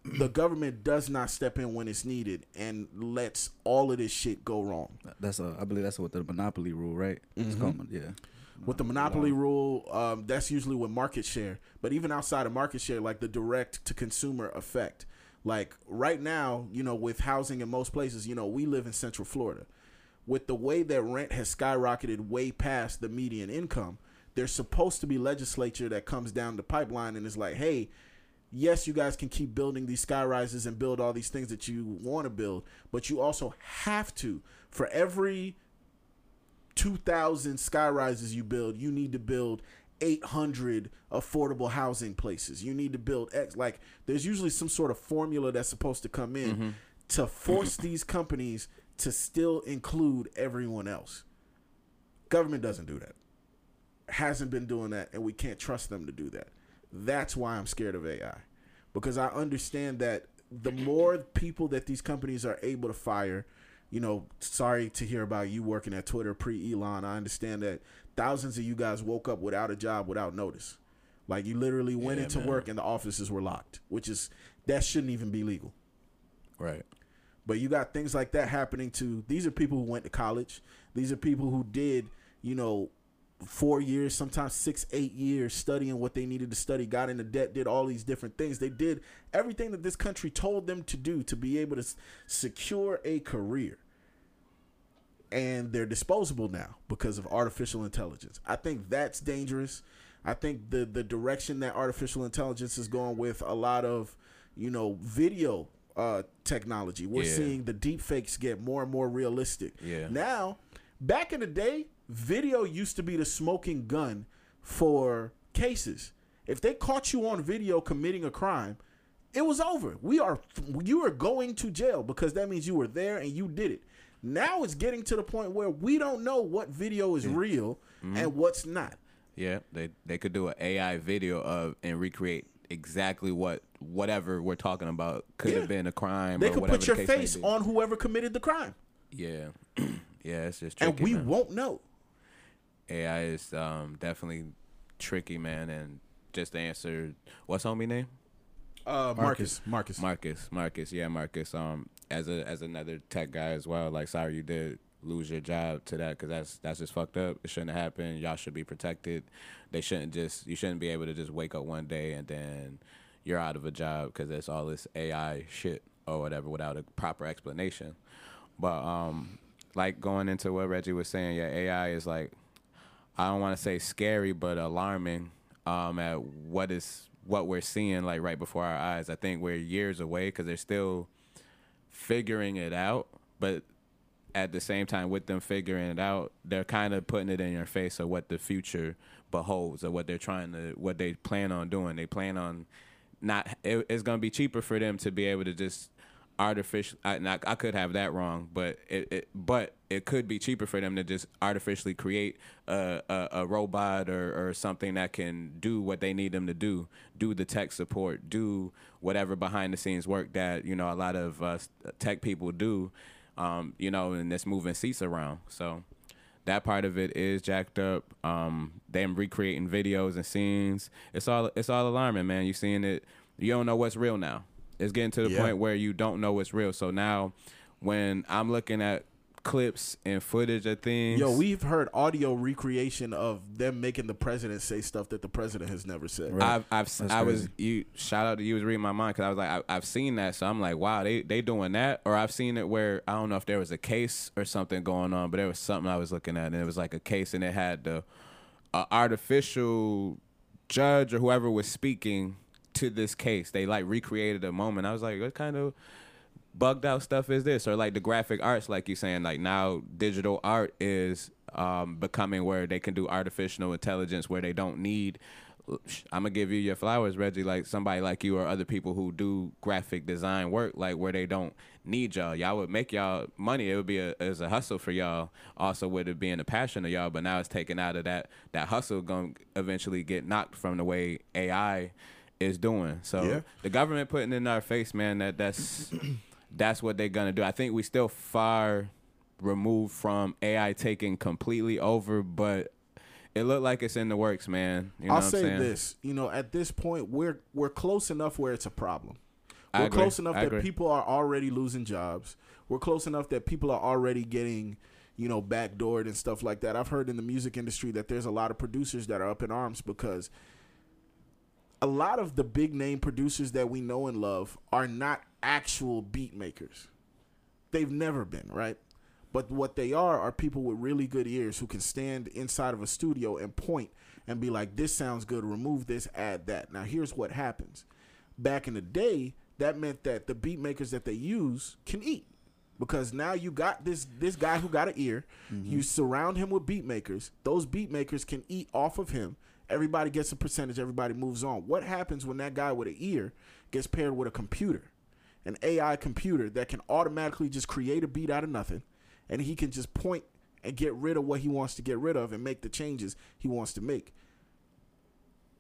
the government does not step in when it's needed and lets all of this shit go wrong. That's a, I believe that's what the monopoly rule, right? It's Mhm. called, yeah. With the monopoly rule, um, that's usually with market share. But even outside of market share, like the direct to consumer effect, like right now, you know, with housing in most places, you know, we live in Central Florida. With the way that rent has skyrocketed way past the median income, there's supposed to be legislature that comes down the pipeline and is like, hey, yes, you guys can keep building these sky rises and build all these things that you want to build, but you also have to, for every 2,000 sky rises you build, you need to build 800 affordable housing places. You need to build X. Like, there's usually some sort of formula that's supposed to come in mm-hmm. to force these companies to still include everyone else. Government doesn't do that. Hasn't been doing that, and we can't trust them to do that. That's why I'm scared of AI. Because I understand that the more people that these companies are able to fire, you know, sorry to hear about you working at Twitter pre Elon. I understand that thousands of you guys woke up without a job without notice. Like you literally went Yeah, into man. work and the offices were locked, which is that shouldn't even be legal. Right. But you got things like that happening to these are people who went to college. These are people who did, you know, four years, sometimes six, eight years studying what they needed to study, got into debt, did all these different things. They did everything that this country told them to do to be able to s- secure a career. And they're disposable now because of artificial intelligence. I think that's dangerous. I think the the direction that artificial intelligence is going with a lot of, you know, video uh, technology. We're Yeah. seeing the deep fakes get more and more realistic. Yeah. Now, back in the day, video used to be the smoking gun for cases. If they caught you on video committing a crime, it was over. We are you are going to jail because that means you were there and you did it. Now it's getting to the point where we don't know what video is mm-hmm. real and what's not. Yeah, they they could do an AI video of and recreate exactly what whatever we're talking about could Yeah. have been a crime. They could put your face on whoever committed the crime, Yeah, [CLEARS THROAT] yeah, it's just tricky. and we man. won't know. AI is um, definitely tricky, man. And just to answer, what's homie name? Uh, Marcus, Marcus, Marcus, Marcus, yeah, Marcus. Um, as a as another tech guy as well. Like, sorry you did lose your job to that because that's that's just fucked up. It shouldn't happen. Y'all should be protected. They shouldn't just you shouldn't be able to just wake up one day and then you're out of a job because it's all this AI shit or whatever without a proper explanation. But um, like going into what Reggie was saying, yeah, AI is like I don't want to say scary, but alarming um, at what is what we're seeing like right before our eyes. I think we're years away because they're still figuring it out, but at the same time, with them figuring it out, they're kind of putting it in your face of what the future beholds or what they're trying to, what they plan on doing. They plan on not. It, it's going to be cheaper for them to be able to just artificial. I, I, could have that wrong, but it, it, but it could be cheaper for them to just artificially create a, a, a robot or, or something that can do what they need them to do, do the tech support, do whatever behind the scenes work that you know a lot of uh, tech people do. Um, you know, and that's moving seats around. So that part of it is jacked up. Um, them recreating videos and scenes. It's all it's all alarming, man. You're seeing it. You don't know what's real now. It's getting to the Yeah. point where you don't know what's real. So now, when I'm looking at clips and footage of things, Yo, we've heard audio recreation of them making the president say stuff that the president has never said. I've, I've That's I was you shout out to you was reading my mind because I was like I, I've seen that so I'm like wow they they doing that or I've seen it where I don't know if there was a case or something going on but there was something I was looking at and it was like a case and it had the uh, artificial judge or whoever was speaking to this case they like recreated a moment I was like what kind of bugged out stuff is this or like the graphic arts like you're saying like now digital art is um, becoming where they can do artificial intelligence where they don't need I'm gonna give you your flowers, Reggie. Like somebody like you or other people who do graphic design work, like where they don't need y'all. Y'all would make y'all money. It would be a as a hustle for y'all. Also, with it being a passion of y'all, but now it's taken out of that. That hustle gonna eventually get knocked from the way AI is doing. So Yeah. the government putting in our face, man, that that's [CLEARS THROAT] that's what they're gonna do. I think we still far removed from AI taking completely over, but it looked like it's in the works, man. You know I'll what I'm say saying? this, you know, at this point we're we're close enough where it's a problem. We're close enough that people are already losing jobs. We're close enough that people are already getting, you know, backdoored and stuff like that. I've heard in the music industry that there's a lot of producers that are up in arms because a lot of the big name producers that we know and love are not actual beat makers. They've never been, right? But what they are are people with really good ears who can stand inside of a studio and point and be like, this sounds good, remove this, add that. Now, here's what happens. Back in the day, that meant that the beat makers that they use can eat. Because now you got this this guy who got an ear, you mm-hmm. surround him with beat makers. Those beat makers can eat off of him. Everybody gets a percentage, everybody moves on. What happens when that guy with an ear gets paired with a computer? An AI computer that can automatically just create a beat out of nothing and he can just point and get rid of what he wants to get rid of and make the changes he wants to make.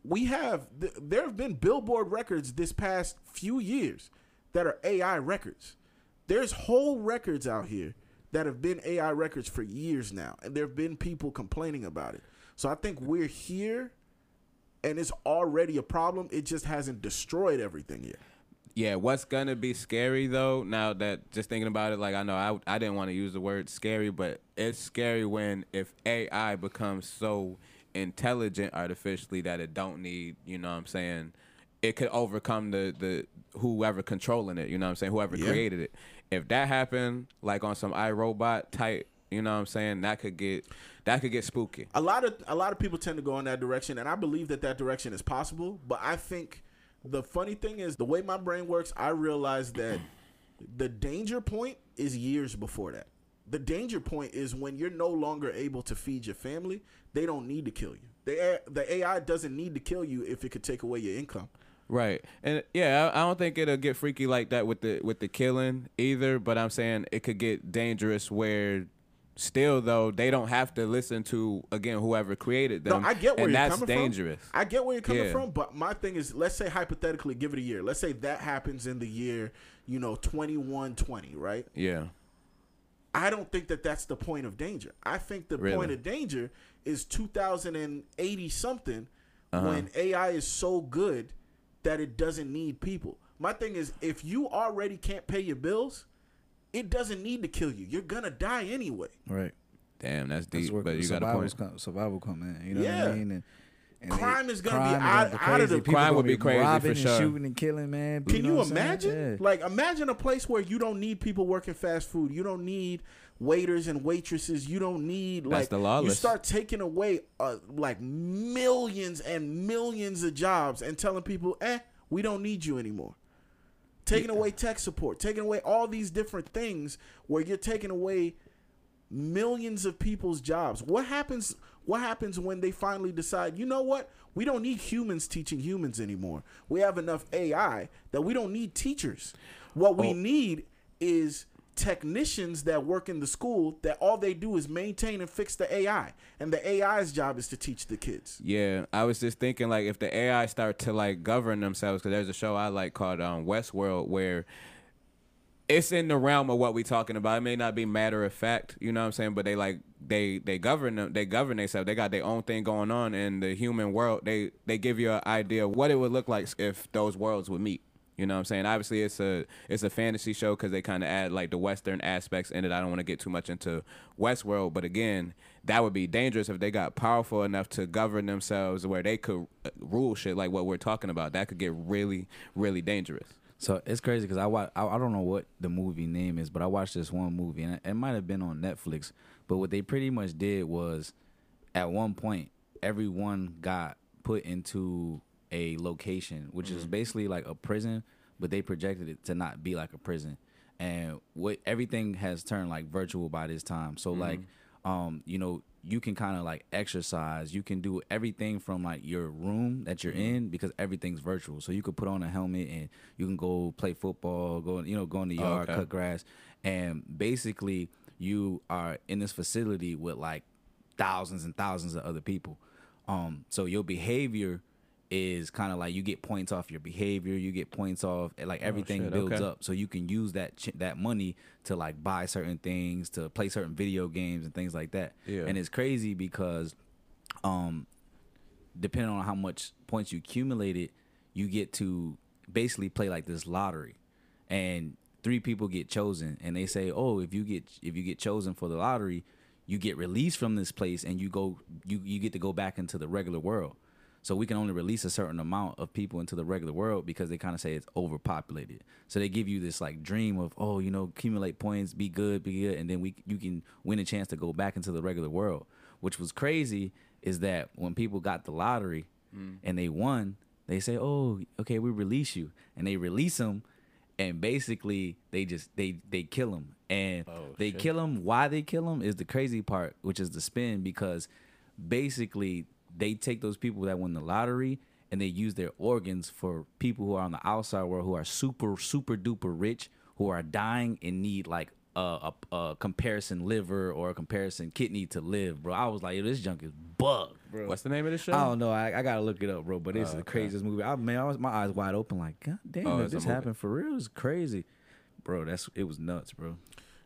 We have th- there have been Billboard records this past few years that are AI records. There's whole records out here that have been AI records for years now, and there have been people complaining about it. So I think we're here, and it's already a problem. It just hasn't destroyed everything yet. Yeah, what's gonna be scary though? Now that just thinking about it, like I know I I didn't want to use the word scary, but it's scary when if AI becomes so intelligent artificially that it don't need, you know what I'm saying, it could overcome the the whoever controlling it, you know what I'm saying, whoever Yeah. created it. If that happened, like on some iRobot type, you know what I'm saying, that could get that could get spooky. a lot of a lot of people tend to go in that direction and i believe that that direction is possible but i think the funny thing is the way my brain works i realize that the danger point is years before that the danger point is when you're no longer able to feed your family they don't need to kill you the, the ai doesn't need to kill you if it could take away your income Right, and yeah, I, I don't think it'll get freaky like that with the with the killing either. But I'm saying it could get dangerous where, still though, they don't have to listen to again whoever created them. No, I get where and you're that's coming dangerous. from. I get where you're coming Yeah. from, but my thing is, let's say hypothetically, give it a year. Let's say that happens in the year, you know, twenty one twenty, right? Yeah, I don't think that that's the point of danger. I think the Really? point of danger is 2080 something Uh-huh. when AI is so good that it doesn't need people. My thing is, if you already can't pay your bills, it doesn't need to kill you. You're gonna die anyway. Right. damn, that's That's deep. where But you got a survival's point. come, survival come in. You know Yeah. what I mean? And, and Crime is gonna be crime is out- gonna out of the- People Crime gonna would be crazy for robbing and sure. shooting and killing, man. Can know you what I'm saying? imagine? Yeah. Like, imagine a place where you don't need people working fast food. You don't need waiters and waitresses. You don't need like the you start taking away uh, like millions and millions of jobs and telling people, "Eh, we don't need you anymore." Taking away tech support, taking away all these different things where you're taking away millions of people's jobs. What happens what happens when they finally decide, you know what? We don't need humans teaching humans anymore. We have enough AI that we don't need teachers. What we Oh. need is technicians that work in the school that all they do is maintain and fix the AI. And the AI's job is to teach the kids. Yeah, I was just thinking like if the AI start to like govern themselves, because there's a show I like called um, Westworld where it's in the realm of what we're talking about. It may not be matter of fact, you know what I'm saying, but they like they they govern them, they govern themselves. They got their own thing going on in the human world. They they give you an idea of what it would look like if those worlds would meet. You know what I'm saying? Obviously, it's a it's a fantasy show because they kind of add like the Western aspects in it. I don't want to get too much into Westworld, but again, that would be dangerous if they got powerful enough to govern themselves where they could uh, rule shit like what we're talking about. That could get really, really dangerous. So it's crazy because I watch. I, I don't know what the movie name is, but I watched this one movie and it, it might have been on Netflix. But what they pretty much did was, at one point, everyone got put into a location, which is basically like a prison, but they projected it to not be like a prison. And what everything has turned like virtual by this time. So like, um, you know, you can kind of like exercise. You can do everything from like your room that you're Mm-hmm. in because everything's virtual. So you could put on a helmet and you can go play football, go you know go in the Oh, yard, okay. cut grass, and basically you are in this facility with like thousands and thousands of other people. Um, so your behavior is kind of like you get points off your behavior. You get points off like everything Oh, shit, builds okay. up. So you can use that ch- that money to like buy certain things, to play certain video games and things like that. Yeah. And it's crazy because, um, depending on how much points you accumulated, you get to basically play like this lottery, and three people get chosen, and they say, oh, if you get if you get chosen for the lottery, you get released from this place, and you go you you get to go back into the regular world. So we can only release a certain amount of people into the regular world because they kind of say it's overpopulated. So they give you this like dream of, oh, you know, accumulate points, be good, be good, and then we you can win a chance to go back into the regular world. Which was crazy is that when people got the lottery mm. and they won, they say, oh, okay, we release you, and they release them, and basically they just they they kill them, and oh, they shit. kill them. Why they kill them is the crazy part, which is the spin because basically they take those people that win the lottery and they use their organs for people who are on the outside world who are super super duper rich who are dying and need like a, a, a comparison liver or a comparison kidney to live bro i was like Yo, this junk is bugged bro What's the name of the show? I don't know. I, I gotta look it up, bro. But it's Oh, the okay. craziest movie. I man, I was my eyes wide open, like, God damn, Oh, if this happened for real, it's crazy, bro. That's it was nuts, bro.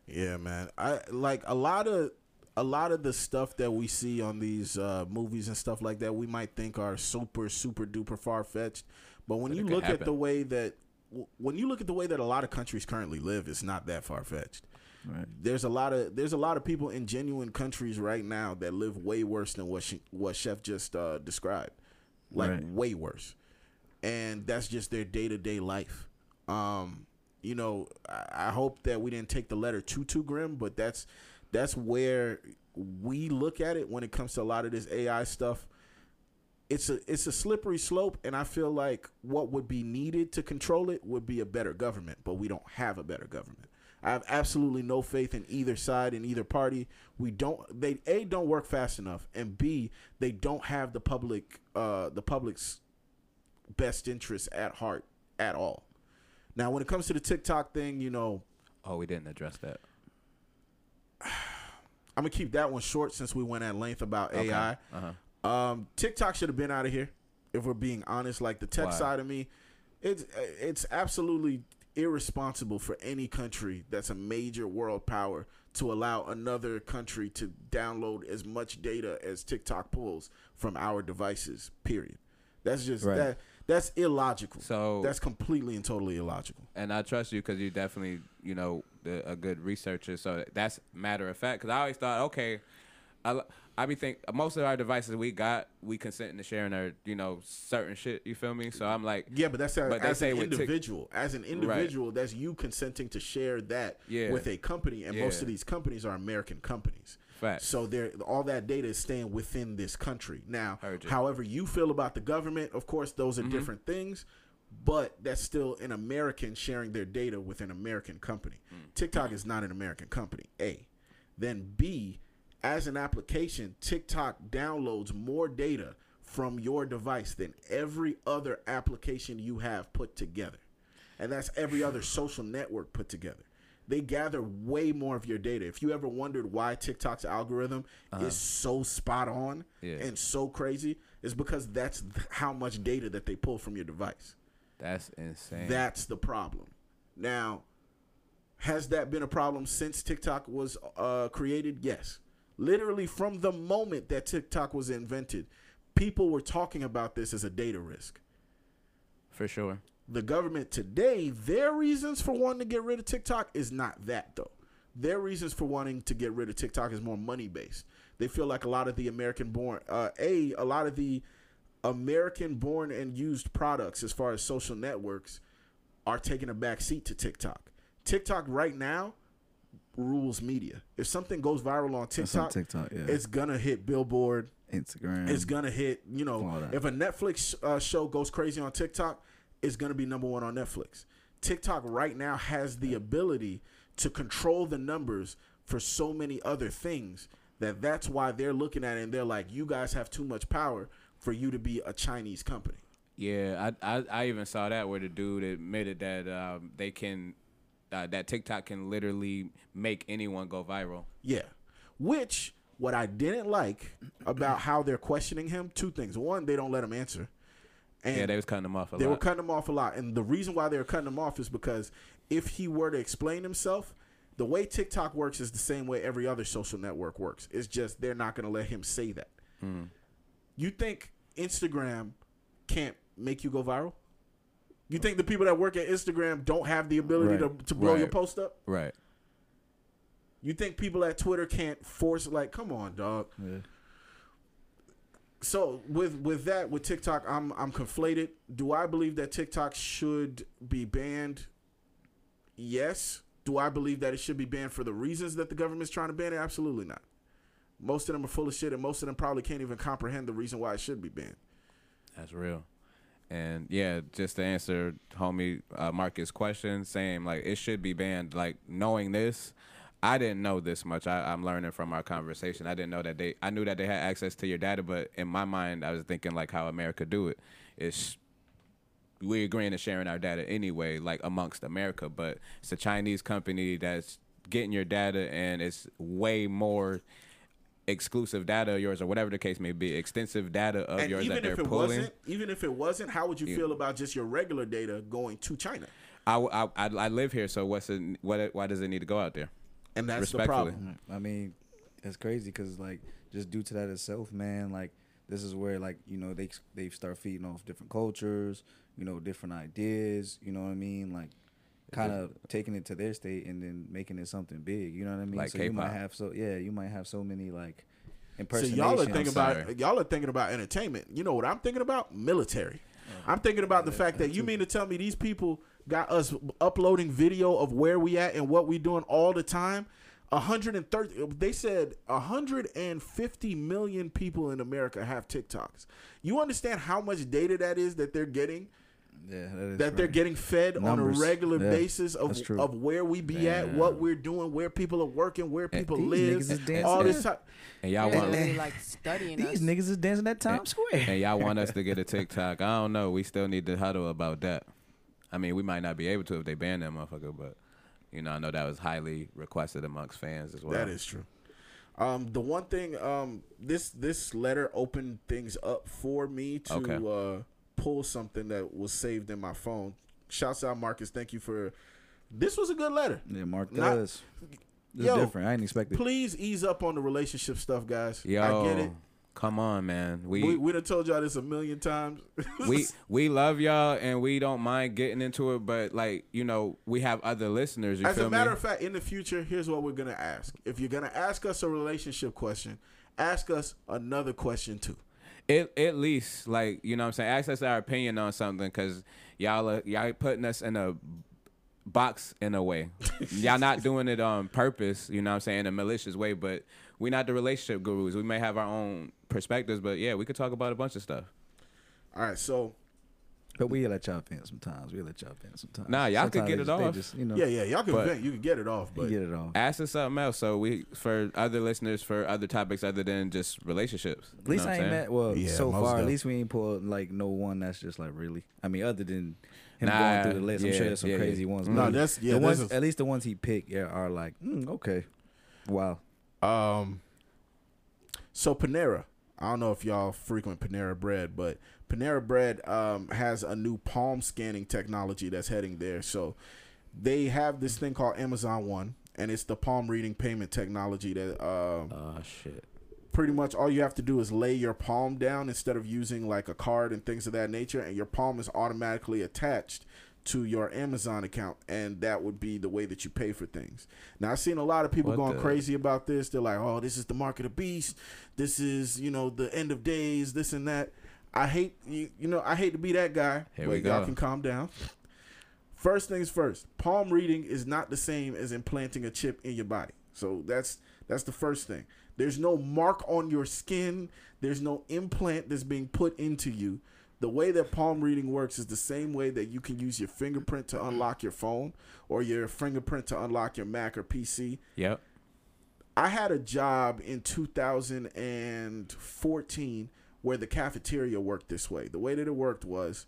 Yeah, man. I like a lot of a lot of the stuff that we see on these uh, movies and stuff like that. We might think are super super duper far fetched, but when But you look at the way that when you look at the way that a lot of countries currently live, it's not that far fetched. Right. There's a lot of there's a lot of people in genuine countries right now that live way worse than what she, what Chef just uh, described, like Right. way worse, and that's just their day to day life. Um, you know, I, I hope that we didn't take the letter too too grim, but that's that's where we look at it when it comes to a lot of this AI stuff. It's a it's a slippery slope, and I feel like what would be needed to control it would be a better government, but we don't have a better government. I have absolutely no faith in either side in either party. We don't they a don't work fast enough, and b they don't have the public uh the public's best interests at heart at all. Now, when it comes to the TikTok thing, you know, Oh, we didn't address that. I'm gonna keep that one short since we went at length about Okay. AI. Uh-huh. Um, TikTok should have been out of here. If we're being honest, like the tech Why? side of me, it's it's absolutely irresponsible for any country that's a major world power to allow another country to download as much data as TikTok pulls from our devices. Period. That's just Right. that. That's illogical. So- that's completely and totally illogical. and I trust you because you definitely, you know, a good researcher. So that's matter of fact. Because I always thought, okay, I, I be think most of our devices we got, we consenting to sharing our, you know, certain shit. You feel me? So I'm like, Yeah, but that's a, But as say an individual. as an individual, that's you consenting to share that Yeah. with a company, and most of these companies are American companies. So they're all that data is staying within this country. Now, you. however you feel about the government, of course, those are Mm-hmm. different things. But that's still an American sharing their data with an American company. Mm. TikTok is not an American company. A. Then B, as an application, TikTok downloads more data from your device than every other application you have put together. And that's every other [SIGHS] social network put together. They gather way more of your data. If you ever wondered why TikTok's algorithm is so spot on Yeah. and so crazy, it's because that's th- how much data that they pull from your device. That's insane. That's the problem. Now, has that been a problem since TikTok was uh, created? Yes. Literally from the moment that TikTok was invented, people were talking about this as a data risk. for sure. The government today, their reasons for wanting to get rid of TikTok is not that though. Their reasons for wanting to get rid of TikTok is more money based. They feel like a lot of the American born, uh, a a lot of the American born and used products as far as social networks are taking a back seat to TikTok. TikTok right now rules media. If something goes viral on That's on TikTok, TikTok, yeah. it's gonna hit Billboard, Instagram. it's gonna hit. You know, if a Netflix uh, show goes crazy on TikTok, it's gonna be number one on Netflix. TikTok right now has the ability to control the numbers for so many other things that that's why they're looking at it and they're like, you guys have too much power for you to be a Chinese company. Yeah, I, I I even saw that where the dude admitted that um, they can uh, that TikTok can literally make anyone go viral. Yeah. Which what I didn't like about how they're questioning him, two things. One, they don't let him answer. And yeah, they was cutting him off a they lot. were cutting him off a lot. And the reason why they were cutting him off is because if he were to explain himself, the way TikTok works is the same way every other social network works. It's just they're not going to let him say that. Hmm. You think Instagram can't make you go viral? You think the people that work at Instagram don't have the ability Right. to, to blow your post up? right. You think people at Twitter can't force like, come on, dog. Yeah. So with with that with TikTok, I'm I'm conflated. Do I believe that TikTok should be banned? Yes. Do I believe that it should be banned for the reasons that the government's trying to ban it? Absolutely not. Most of them are full of shit, and most of them probably can't even comprehend the reason why it should be banned. That's real. And yeah, just to answer homie uh, Marcus' question, same like it should be banned. Like knowing this, I didn't know this much. I, I'm learning from our conversation. I didn't know that they. I knew that they had access to your data, but in my mind, I was thinking like how America do it. It's we agreeing to sharing our data anyway, like amongst America. But it's a Chinese company that's getting your data, and it's way more exclusive data of yours or whatever the case may be, extensive data of and yours even that they're if it pulling. wasn't, even if it wasn't, how would you Yeah. feel about just your regular data going to China? I, I, I, I live here, so what's it, what, why does it need to go out there? And that's the problem. I mean, it's crazy because like just due to that itself, man. Like this is where like you know they they start feeding off different cultures, you know, different ideas. You know what I mean? Like kind of taking it to their state and then making it something big. You know what I mean? Like so you might have so yeah, you might have so many like impersonations. So impersonations. y'all are thinking about sorry. y'all are thinking about entertainment. You know what I'm thinking about? Military. I'm thinking about the fact that you mean to tell me these people got us uploading video of where we at and what we doing all the time. 130 they said 150 million people in America have TikToks. You understand how much data that is that they're getting? Yeah, that, is that they're getting fed on a regular Yeah, basis of of where we be at, what we're doing, where people are working, where people these live, niggas is dancing. all this time. And y'all want literally like studying These us. niggas is dancing at Times Square. and y'all want us to get a [LAUGHS] TikTok. I don't know. We still need to huddle about that. I mean, we might not be able to if they ban that motherfucker, but you know, I know that was highly requested amongst fans as well. That is true. Um, the one thing, um, this this letter opened things up for me to Okay. uh, pull something that was saved in my phone. Shouts out Marcus, thank you for. This was a good letter. Yeah, Mark does. It's Yo, different. I didn't expect it. Please ease up on the relationship stuff, guys. Yo, I get it. come on, man. We We we done told y'all this a million times. [LAUGHS] we we love y'all and we don't mind getting into it, but like you know, we have other listeners. You As a matter me? of fact, in the future, here's what we're gonna ask. If you're gonna ask us a relationship question, ask us another question too. At, at least, like you know, what I'm saying, ask us our opinion on something because y'all are, y'all putting us in a box in a way. [LAUGHS] y'all not doing it on purpose. You know, what I'm saying, in a malicious way. But we're not the relationship gurus. We may have our own perspectives, but yeah, we could talk about a bunch of stuff. All right, so But we let y'all vent sometimes. We let y'all vent sometimes. Nah, y'all could get it just- off. Just, you know, yeah, yeah, y'all can But- vent, you can get it off, you but get it off. Ask us something else. So we for other listeners for other topics other than just relationships. At least I ain't saying? met. Well, Yeah, so most far, at least we ain't pulled like no one that's just like really. I mean, other than him Nah, going through the list, I'm sure there's some yeah, crazy yeah. ones. No, but that's- yeah, The ones, a- at least the ones he picked, yeah, are like, mm, okay, wow. Um, so Panera, I don't know if y'all frequent Panera Bread, but Panera Bread um, has a new palm scanning technology that's heading there. So they have this thing called Amazon One, and it's the palm reading payment technology that um, Oh shit. pretty much all you have to do is lay your palm down instead of using like a card and things of that nature, and your palm is automatically attached to your Amazon account, and that would be the way that you pay for things. Now, I've seen a lot of people What going the- crazy about this. They're like, "Oh, this is the mark of the beast. This is you know the end of days. This and that." I hate you. You know, I hate to be that guy. Here but we y'all go. can calm down. First things first, palm reading is not the same as implanting a chip in your body. So that's that's the first thing. There's no mark on your skin. There's no implant that's being put into you. The way that palm reading works is the same way that you can use your fingerprint to unlock your phone or your fingerprint to unlock your Mac or PC. Yep. I had a job in 2014 where the cafeteria worked this way. The way that it worked was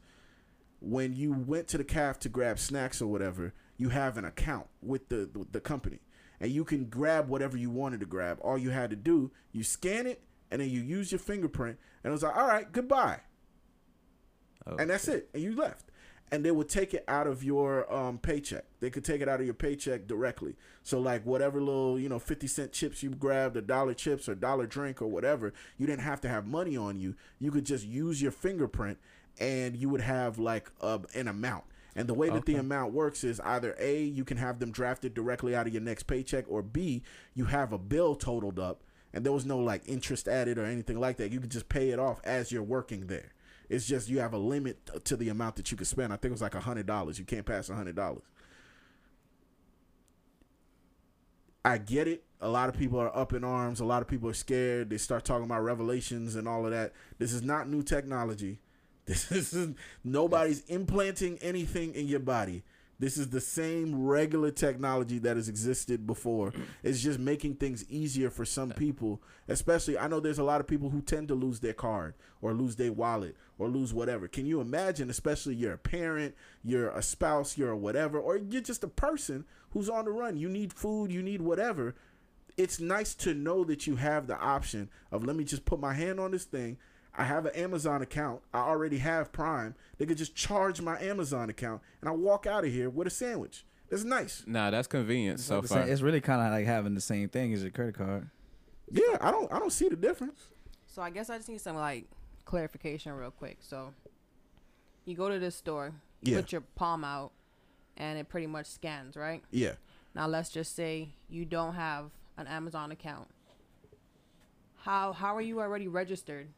when you went to the caf to grab snacks or whatever, you have an account with the with the company, and you can grab whatever you wanted to grab. All you had to do, you scan it, and then you use your fingerprint, and it was like, all right, goodbye, Oh, and that's it, and you left. And they would take it out of your um, paycheck. They could take it out of your paycheck directly. So like whatever little you know fifty cent chips you grabbed, a dollar chips or dollar drink or whatever, you didn't have to have money on you. You could just use your fingerprint, and you would have like a, an amount. And the way that the amount works is either A, you can have them drafted directly out of your next paycheck, or B, you have a bill totaled up and there was no like interest added or anything like that. You could just pay it off as you're working there. It's just you have a limit to the amount that you can spend. I think it was like a hundred dollars. You can't pass a hundred dollars. I get it. A lot of people are up in arms. A lot of people are scared. They start talking about revelations and all of that. This is not new technology. [LAUGHS] This is nobody's implanting anything in your body. This is the same regular technology that has existed before. It's just making things easier for some people, especially I know there's a lot of people who tend to lose their card or lose their wallet or lose whatever. Can you imagine, especially you're a parent, you're a spouse, you're a whatever, or you're just a person who's on the run. You need food, you need whatever. It's nice to know that you have the option of let me just put my hand on this thing. I have an Amazon account. I already have Prime. They could just charge my Amazon account and I walk out of here with a sandwich. That's nice. Nah, that's convenient so far. it's really kind of like having the same thing as your credit card. Yeah, I don't I don't see the difference. So I guess I just need some like clarification real quick. So you go to this store, you Yeah. put your palm out, and it pretty much scans, right? Yeah. Now let's just say you don't have an Amazon account. How how are you already registered?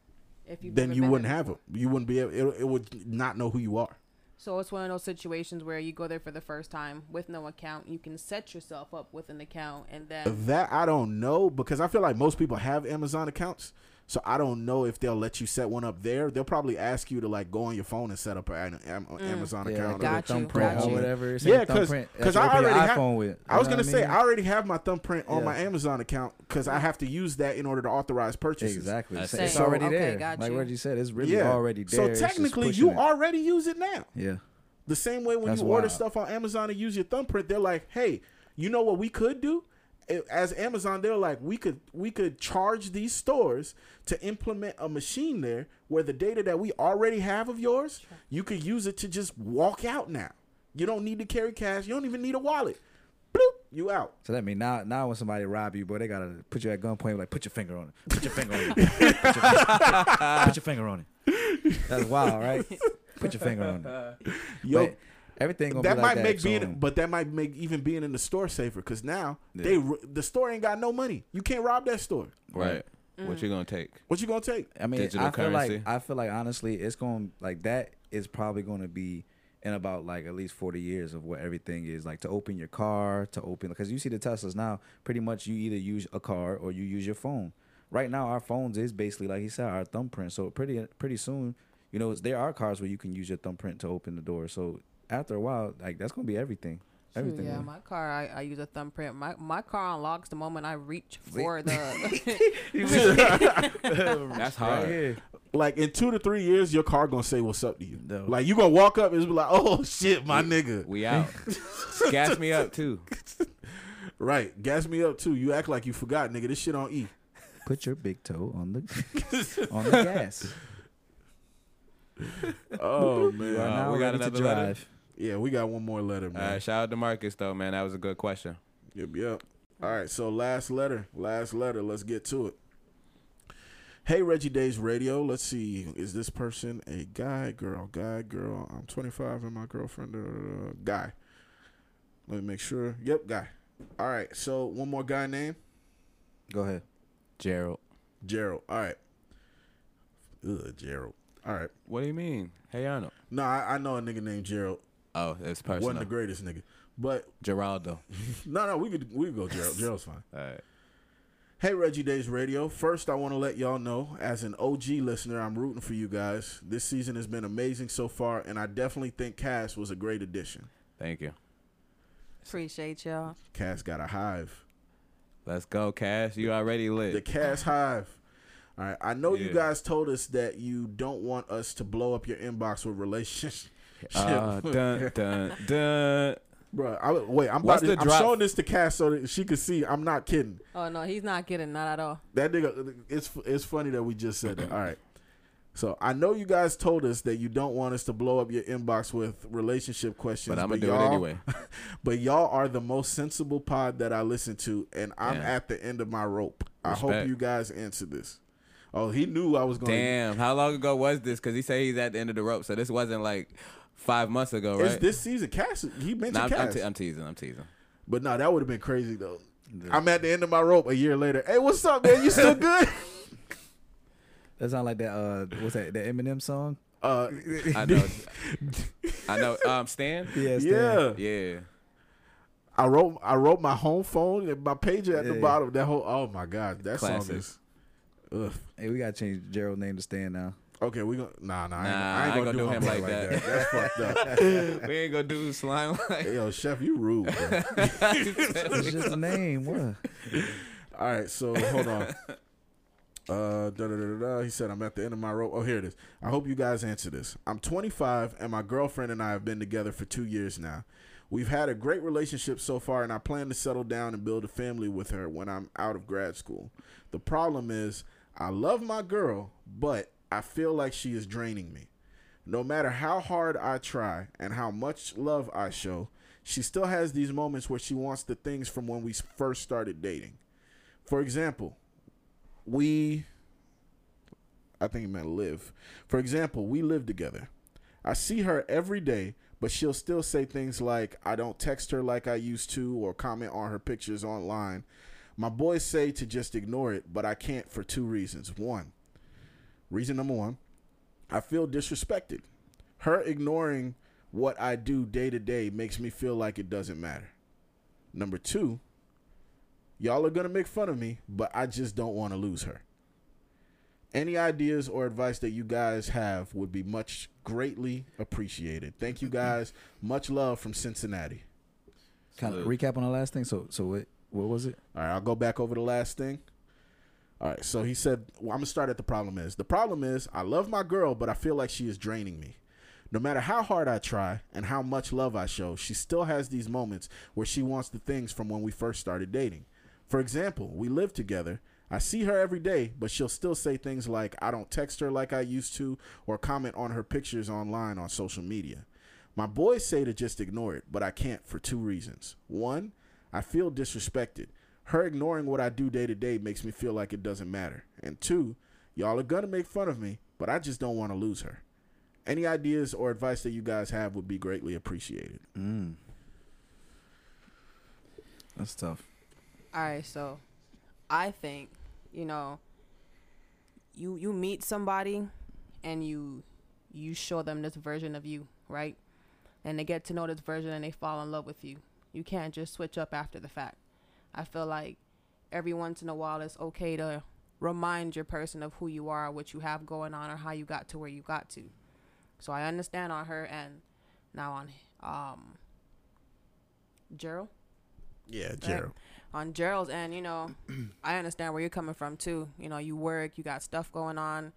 If you Then you wouldn't have it. You wouldn't be able it, it would not know who you are. So it's one of those situations where you go there for the first time with no account. You can set yourself up with an account, and then That I don't know because I feel like most people have Amazon accounts. So I don't know if they'll let you set one up there. They'll probably ask you to like go on your phone and set up an Am- mm. Amazon Yeah, account. like or- a Got thumbprint or whatever. It's Yeah, a because thumbprint because I already have. with. I was gonna what say? I already have my thumbprint on Yeah. my Amazon account because I have to use that in order to authorize purchases. Exactly. That's It's, it. already there. got like you. Reggie said, it's really yeah, already there. So technically, you it. already use it now. Yeah. The same way when That's you order wild. stuff on Amazon and use your thumbprint, they're like, "Hey, you know what we could do?" As Amazon, they're like, "We could we could charge these stores to implement a machine there where the data that we already have of yours, you could use it to just walk out now. You don't need to carry cash. You don't even need a wallet. Bloop, you out. So that mean now, now when somebody rob you, boy, they gotta put you at gunpoint. Like, put your finger on it. Put your finger on it. [LAUGHS] Put your, put your finger on it. That's wild, right? Put your finger on it. Yo, But everything that be might like that. make being, so- but that might make even being in the store safer because now Yeah. they the store ain't got no money. You can't rob that store. right. What you gonna take? What you gonna take? I mean, digital I feel currency. like I feel like honestly, it's going like that is probably going to be in about like at least forty years of what everything is like to open your car, to open because you see the Teslas now. Pretty much, you either use a car or you use your phone. Right now, our phones is basically like he said, our thumbprint. So pretty pretty soon, you know, there are cars where you can use your thumbprint to open the door. So after a while, like that's going to be everything. Shoot, Everything. yeah, my car, I, I use a thumbprint. My my car unlocks the moment I reach for the. [LAUGHS] [LAUGHS] That's hard. Right. Like in two to three years, your car gonna say what's up to you. No. Like you gonna walk up and be like, "Oh shit, my nigga." We out. [LAUGHS] Gas me up too. Right, gas me up too. You act like you forgot, nigga. This shit on E. Put your big toe on the on the gas. [LAUGHS] Oh man. are now we got ready to another letter? Yeah, we got one more letter, man. right, shout out to Marcus though, man. That was a good question. Yep, yep. All right, so last letter, last letter. Let's get to it. Hey, Reggie Daes Radio. Let's see. Is this person a guy, girl, guy, girl? I'm 25 and my girlfriend, uh, guy. Let me make sure. Yep, guy. All right. So one more guy name, Go ahead. Gerald. Gerald. All right. Ugh, Gerald. All right. What do you mean? Hey Arnold. No, I, I know a nigga named Gerald. Oh, it's Wasn't personal. the greatest nigga, but Geraldo. [LAUGHS] no, no, we could we could go Gerald. [LAUGHS] Gerald's fine. All right. Hey, Reggie Daes Radio. First, I want to let y'all know, as an OG listener, I'm rooting for you guys. This season has been amazing so far, and I definitely think Cass was a great addition. Thank you. Appreciate y'all. Cass got a hive. Let's go, Cass. You already lit. The Cass Hive. All right. I know you guys told us that you don't want us to blow up your inbox with relationships. Uh, [LAUGHS] dun dun dun. Bro, I, wait, I'm What's about to, the I'm showing this to Cass so that she could see. I'm not kidding. Oh no, he's not kidding, not at all. That nigga, it's it's funny that we just said that. All right. So I know you guys told us that you don't want us to blow up your inbox with relationship questions, But I'ma do it y'all- anyway. [LAUGHS] but y'all are the most sensible pod that I listen to, and I'm Yeah. at the end of my rope. I hope you guys answer this. Oh, he knew I was going. to Damn, how long ago was this? Because he said he's at the end of the rope, so this wasn't like five months ago, right? It's this season. Cass, he mentioned Nah, I'm, I'm, te- I'm teasing. I'm teasing. but no, that would have been crazy though. I'm at the end of my rope a year later. Hey, what's up, man? You still good? [LAUGHS] That sound like that. Uh, what's that? That Eminem song? Uh, I [LAUGHS] know. I know. Um, Stan. Yeah, yeah. Yeah. I wrote I wrote my home phone and my pager at the bottom. That whole oh my god, that song is. Ugh. Hey, we gotta change Gerald's name to Stan now. Okay, we gonna nah nah. I ain't, Nah, I ain't gonna, do him like that. that. That's fucked up. [LAUGHS] we ain't gonna do slime like. Hey, yo, chef, you rude. [LAUGHS] It's just a name. What? All right, so hold on. Uh, da, da, da, da, da. He said, I'm at the end of my rope. Oh, here it is. I hope you guys answer this. I'm 25, and my girlfriend and I have been together for two years now. We've had a great relationship so far, and I plan to settle down and build a family with her when I'm out of grad school. The problem is, I love my girl, but I feel like she is draining me. No matter how hard I try and how much love I show, she still has these moments where she wants the things from when we first started dating. For example, we I think he meant live. For example, we live together. I see her every day, but she'll still say things like I don't text her like I used to or comment on her pictures online. My boys say to just ignore it, but I can't for two reasons. One, reason number one, I feel disrespected. Her ignoring what I do day to day makes me feel like it doesn't matter. Number two, y'all are going to make fun of me, but I just don't want to lose her. Any ideas or advice that you guys have would be much greatly appreciated. Thank you guys. Much love from Cincinnati. Kind of recap on the last thing. So, so what? What was it? All right, I'll go back over the last thing. All right, so he said, well, I'm going to start at the problem is. The problem is, I love my girl, but I feel like she is draining me. No matter how hard I try and how much love I show, she still has these moments where she wants the things from when we first started dating. For example, we live together. I see her every day, but she'll still say things like, I don't text her like I used to, or comment on her pictures online on social media. My boys say to just ignore it, but I can't for two reasons. One, I feel disrespected. Her ignoring what I do day to day makes me feel like it doesn't matter. And two, y'all are gonna make fun of me, but I just don't want to lose her. Any ideas or advice that you guys have would be greatly appreciated. Mm. That's tough. All right, so I think you know you you meet somebody and you you show them this version of you, right? And they get to know this version and they fall in love with you. You can't just switch up after the fact. I feel like every once in a while it's okay to remind your person of who you are, what you have going on, or how you got to where you got to. So I understand on her and Now on um Gerald Yeah, Gerald. on Gerald's end, you know, [CLEARS THROAT] I understand where you're coming from too. You know, you work, you got stuff going on.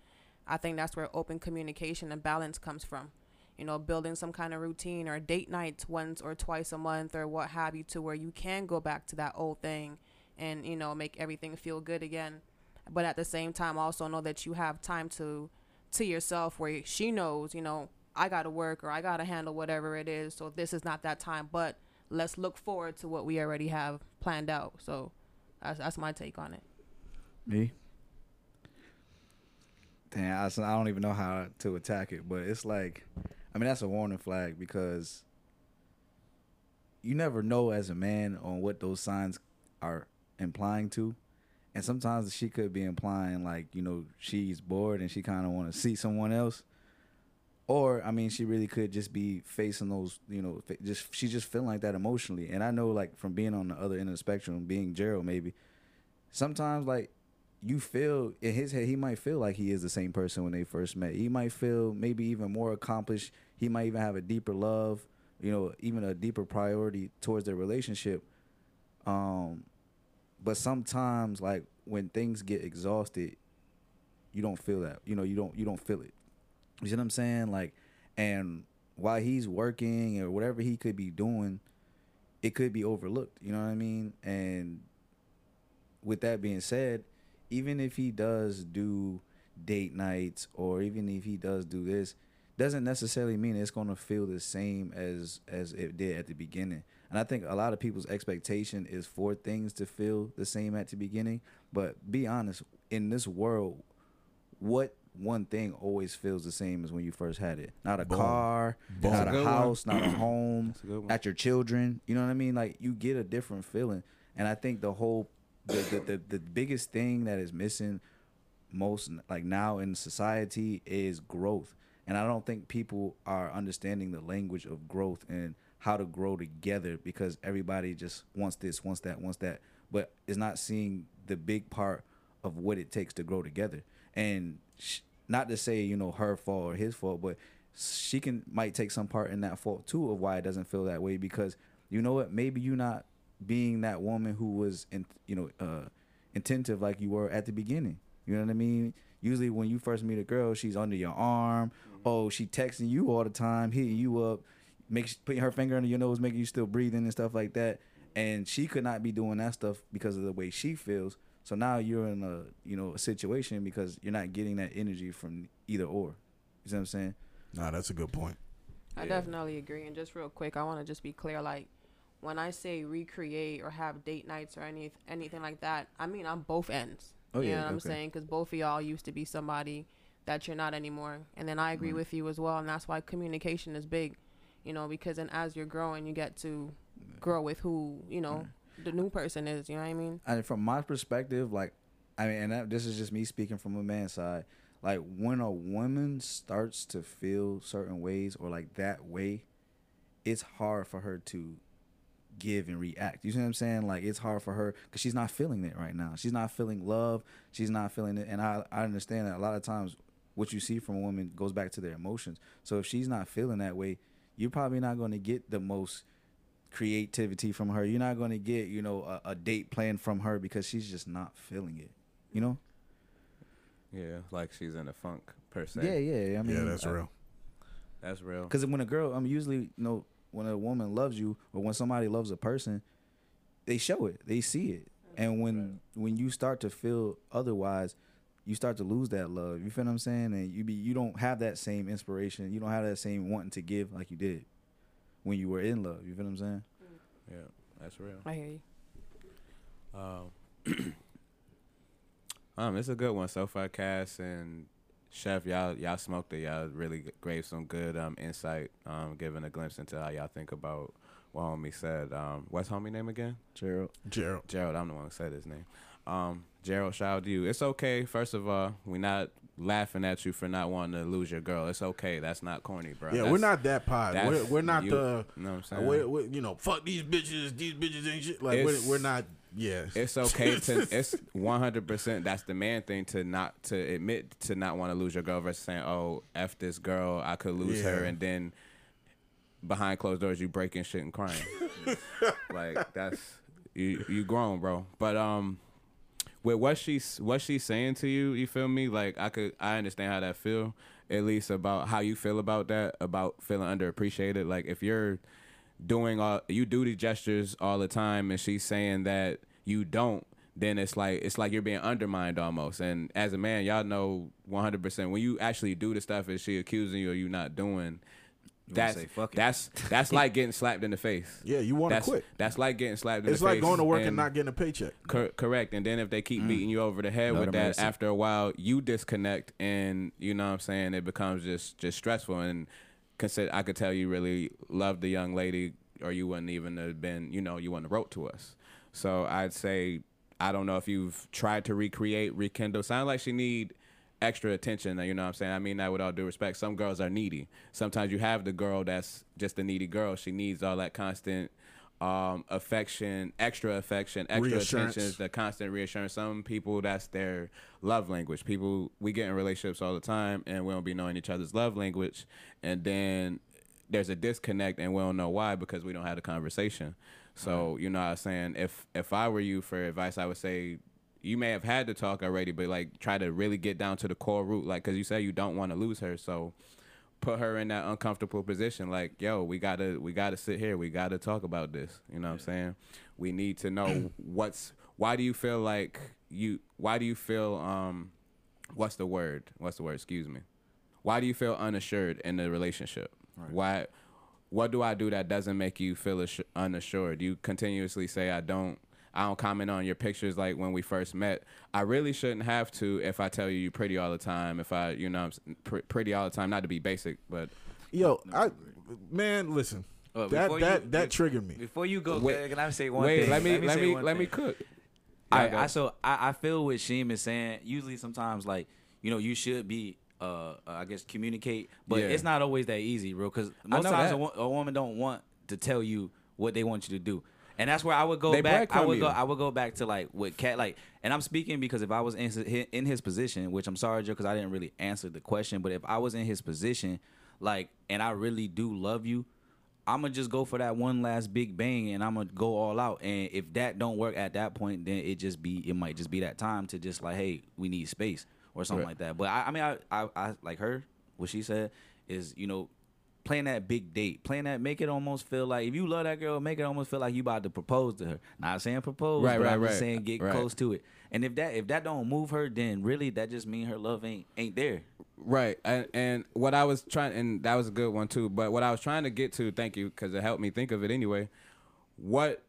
I think that's where open communication and balance comes from. You know, building some kind of routine or date nights once or twice a month or what have you to where you can go back to that old thing and, you know, make everything feel good again. But at the same time also know that you have time to to yourself where she knows, you know, I got to work or I got to handle whatever it is. So this is not that time, but let's look forward to what we already have planned out. So that's, that's my take on it. Me? Damn, I don't even know how to attack it, but it's like, I mean, that's a warning flag because you never know as a man on what those signs are implying to. And sometimes she could be implying like, you know, she's bored and she kind of want to see someone else. Or, I mean, she really could just be facing those, you know, just she's just feeling like that emotionally. And I know, like, from being on the other end of the spectrum, being Gerald, maybe, sometimes like you feel in his head he might feel like he is the same person when they first met he might feel maybe even more accomplished he might even have a deeper love you know even a deeper priority towards their relationship um but sometimes like when things get exhausted, you don't feel that. You know, you don't you don't feel it. You see what I'm saying? Like, and while he's working or whatever he could be doing, it could be overlooked. You know what I mean? And with that being said, even if he does do date nights or even if he does do this, doesn't necessarily mean it's going to feel the same as as it did at the beginning. And I think a lot of people's expectation is for things to feel the same at the beginning. But be honest, in this world, what one thing always feels the same as when you first had it? Not a Boom. car, Boom. not a a good one. house, not a [CLEARS THROAT] home, a good not your children. You know what I mean? Like you get a different feeling. And I think the whole the the, the, the biggest thing that is missing most like now in society is growth. And i don't think people are understanding the language of growth and how to grow together because everybody just wants this wants that wants that. But is not seeing the big part of what it takes to grow together. And sh- not to say you know her fault or his fault but she can might take some part in that fault too of why it doesn't feel that way because you know what maybe you're not being that woman who was in you know uh attentive like you were at the beginning you know what I mean? Usually when you first meet a girl, she's under your arm. Oh, she texting you all the time, hitting you up, makes putting her finger under your nose, making you still breathing and stuff like that. And she could not be doing that stuff because of the way she feels. So now you're in a you know a situation because you're not getting that energy from either or. You see what I'm saying? Nah, that's a good point. I definitely agree. And just real quick, I want to just be clear. Like, when I say recreate or have date nights or any anything like that, I mean on both ends. Oh, you yeah, know what I'm saying? Because both of y'all used to be somebody that you're not anymore. And then I agree Right. with you as well. And that's why communication is big. You know, because then as you're growing, you get to grow with who you know mm. the new person is. You know what I mean? and from my perspective, like, I mean, and that, this is just me speaking from a man's side. Like, when a woman starts to feel certain ways or like that way, it's hard for her to give and react. You see what I'm saying? Like, it's hard for her because she's not feeling it right now. She's not feeling love. She's not feeling it. And I, I understand that a lot of times what you see from a woman goes back to their emotions. So if she's not feeling that way, you're probably not going to get the most creativity from her. You're not going to get, you know, a, a date plan from her because she's just not feeling it. You know? Yeah, like she's in a funk per se. Yeah, yeah. I mean, yeah, that's uh, real. That's real. Because when a girl, I'm usually, you know, when a woman loves you or when somebody loves a person, they show it, they see it, and when when you start to feel otherwise, you start to lose that love. You feel what I'm saying? And you be you don't have that same inspiration. You don't have that same wanting to give like you did when you were in love. You feel what I'm saying? Yeah, that's real. I hear you. Um, [CLEARS THROAT] um, it's a good one so far, Cass and Chef. Y'all, y'all smoked it. Y'all really gave some good um insight, um, giving a glimpse into how y'all think about what homie said. Um, what's homie name again? Gerald. Gerald. Gerald. I'm the one who said his name. Um, Gerald, shout out to you. It's okay. First of all, we're not laughing at you for not wanting to lose your girl. It's okay. That's not corny, bro. Yeah, That's- we're not that pod. We're, we're not you. the. You know what I'm saying? We're, we're, you know, fuck these bitches. These bitches ain't shit. Like we're, we're not. Yeah, It's okay to it's one hundred percent. That's the man thing to not to admit to not want to lose your girl versus saying, "Oh, f this girl, I could lose her," and then behind closed doors you breaking shit and crying. [LAUGHS] like that's you you grown, bro. But um, with what she's what she's saying to you, you feel me? Like I could I understand how that feel. At least about how you feel about that, about feeling underappreciated. Like if you're doing all you do these gestures all the time and she's saying that you don't then it's like it's like you're being undermined almost and as a man y'all know 100% when you actually do the stuff and she accusing you or you not doing that's say, that's that's like getting slapped in the face [LAUGHS] yeah. You want to quit? that's like getting slapped in It's the face like going to work and, not getting a paycheck. Cor- correct. And then if they keep beating you over the head Lord with that, mercy. after a while you disconnect, and you know what I'm saying it becomes just just stressful. And consider, I could tell you really loved the young lady, or you wouldn't even have been, you know, you wouldn't have wrote to us. So I'd say I don't know if you've tried to recreate, rekindle. Sound like she need extra attention. You know what I'm saying? I mean that with all due respect. Some girls are needy. Sometimes you have the girl that's just a needy girl. She needs all that constant um, affection, extra affection, extra attention, the constant reassurance. Some people that's their love language. People we get in relationships all the time and we don't be knowing each other's love language, and then there's a disconnect and we don't know why because we don't have the conversation. So you know, what I was saying if if I were you for advice, I would say you may have had to talk already, but like try to really get down to the core root, like because you say you don't want to lose her, so put her in that uncomfortable position. Like, yo, we gotta we gotta sit here, we gotta talk about this. You know what I'm saying? We need to know [CLEARS THROAT] what's why do you feel like you why do you feel um what's the word? What's the word? Excuse me. Why do you feel unassured in the relationship? Why what do i do that doesn't make you feel assu- unassured? You continuously say i don't i don't comment on your pictures like when we first met i really shouldn't have to if i tell you you're pretty all the time if i you know i'm pr- pretty all the time not to be basic but Yo, I man, listen. Well, that before that that be- triggered me. Before you go, Wait- Wait, can I say one wait thing? let me let say me let me thing. cook I, I so I, I feel what Sheem is saying. Usually, sometimes like you know, you should be. Uh, I guess communicate, but Yeah. it's not always that easy, bro. Because most know times a, wo- a woman don't want to tell you what they want you to do, and that's where I would go They back. I would go. you. I would go back to like what cat like, and I'm speaking because if I was in his, in his position, which I'm sorry, Joe, because I didn't really answer the question, but if I was in his position, like, and I really do love you, I'm gonna just go for that one last big bang, and I'm gonna go all out. And if that don't work at that point, then it just be it might just be that time to just like, hey, we need space or something Right. like that. But I, I mean, I, I, I like her. What she said is, you know, playing that big date, playing that, make it almost feel like if you love that girl, make it almost feel like you about to propose to her. Not saying propose, Right, but right, I'm just saying get right. close to it. And if that if that don't move her, then really that just mean her love ain't ain't there. Right, and and what I was trying, and that was a good one too. But what I was trying to get to, thank you, because it helped me think of it anyway. What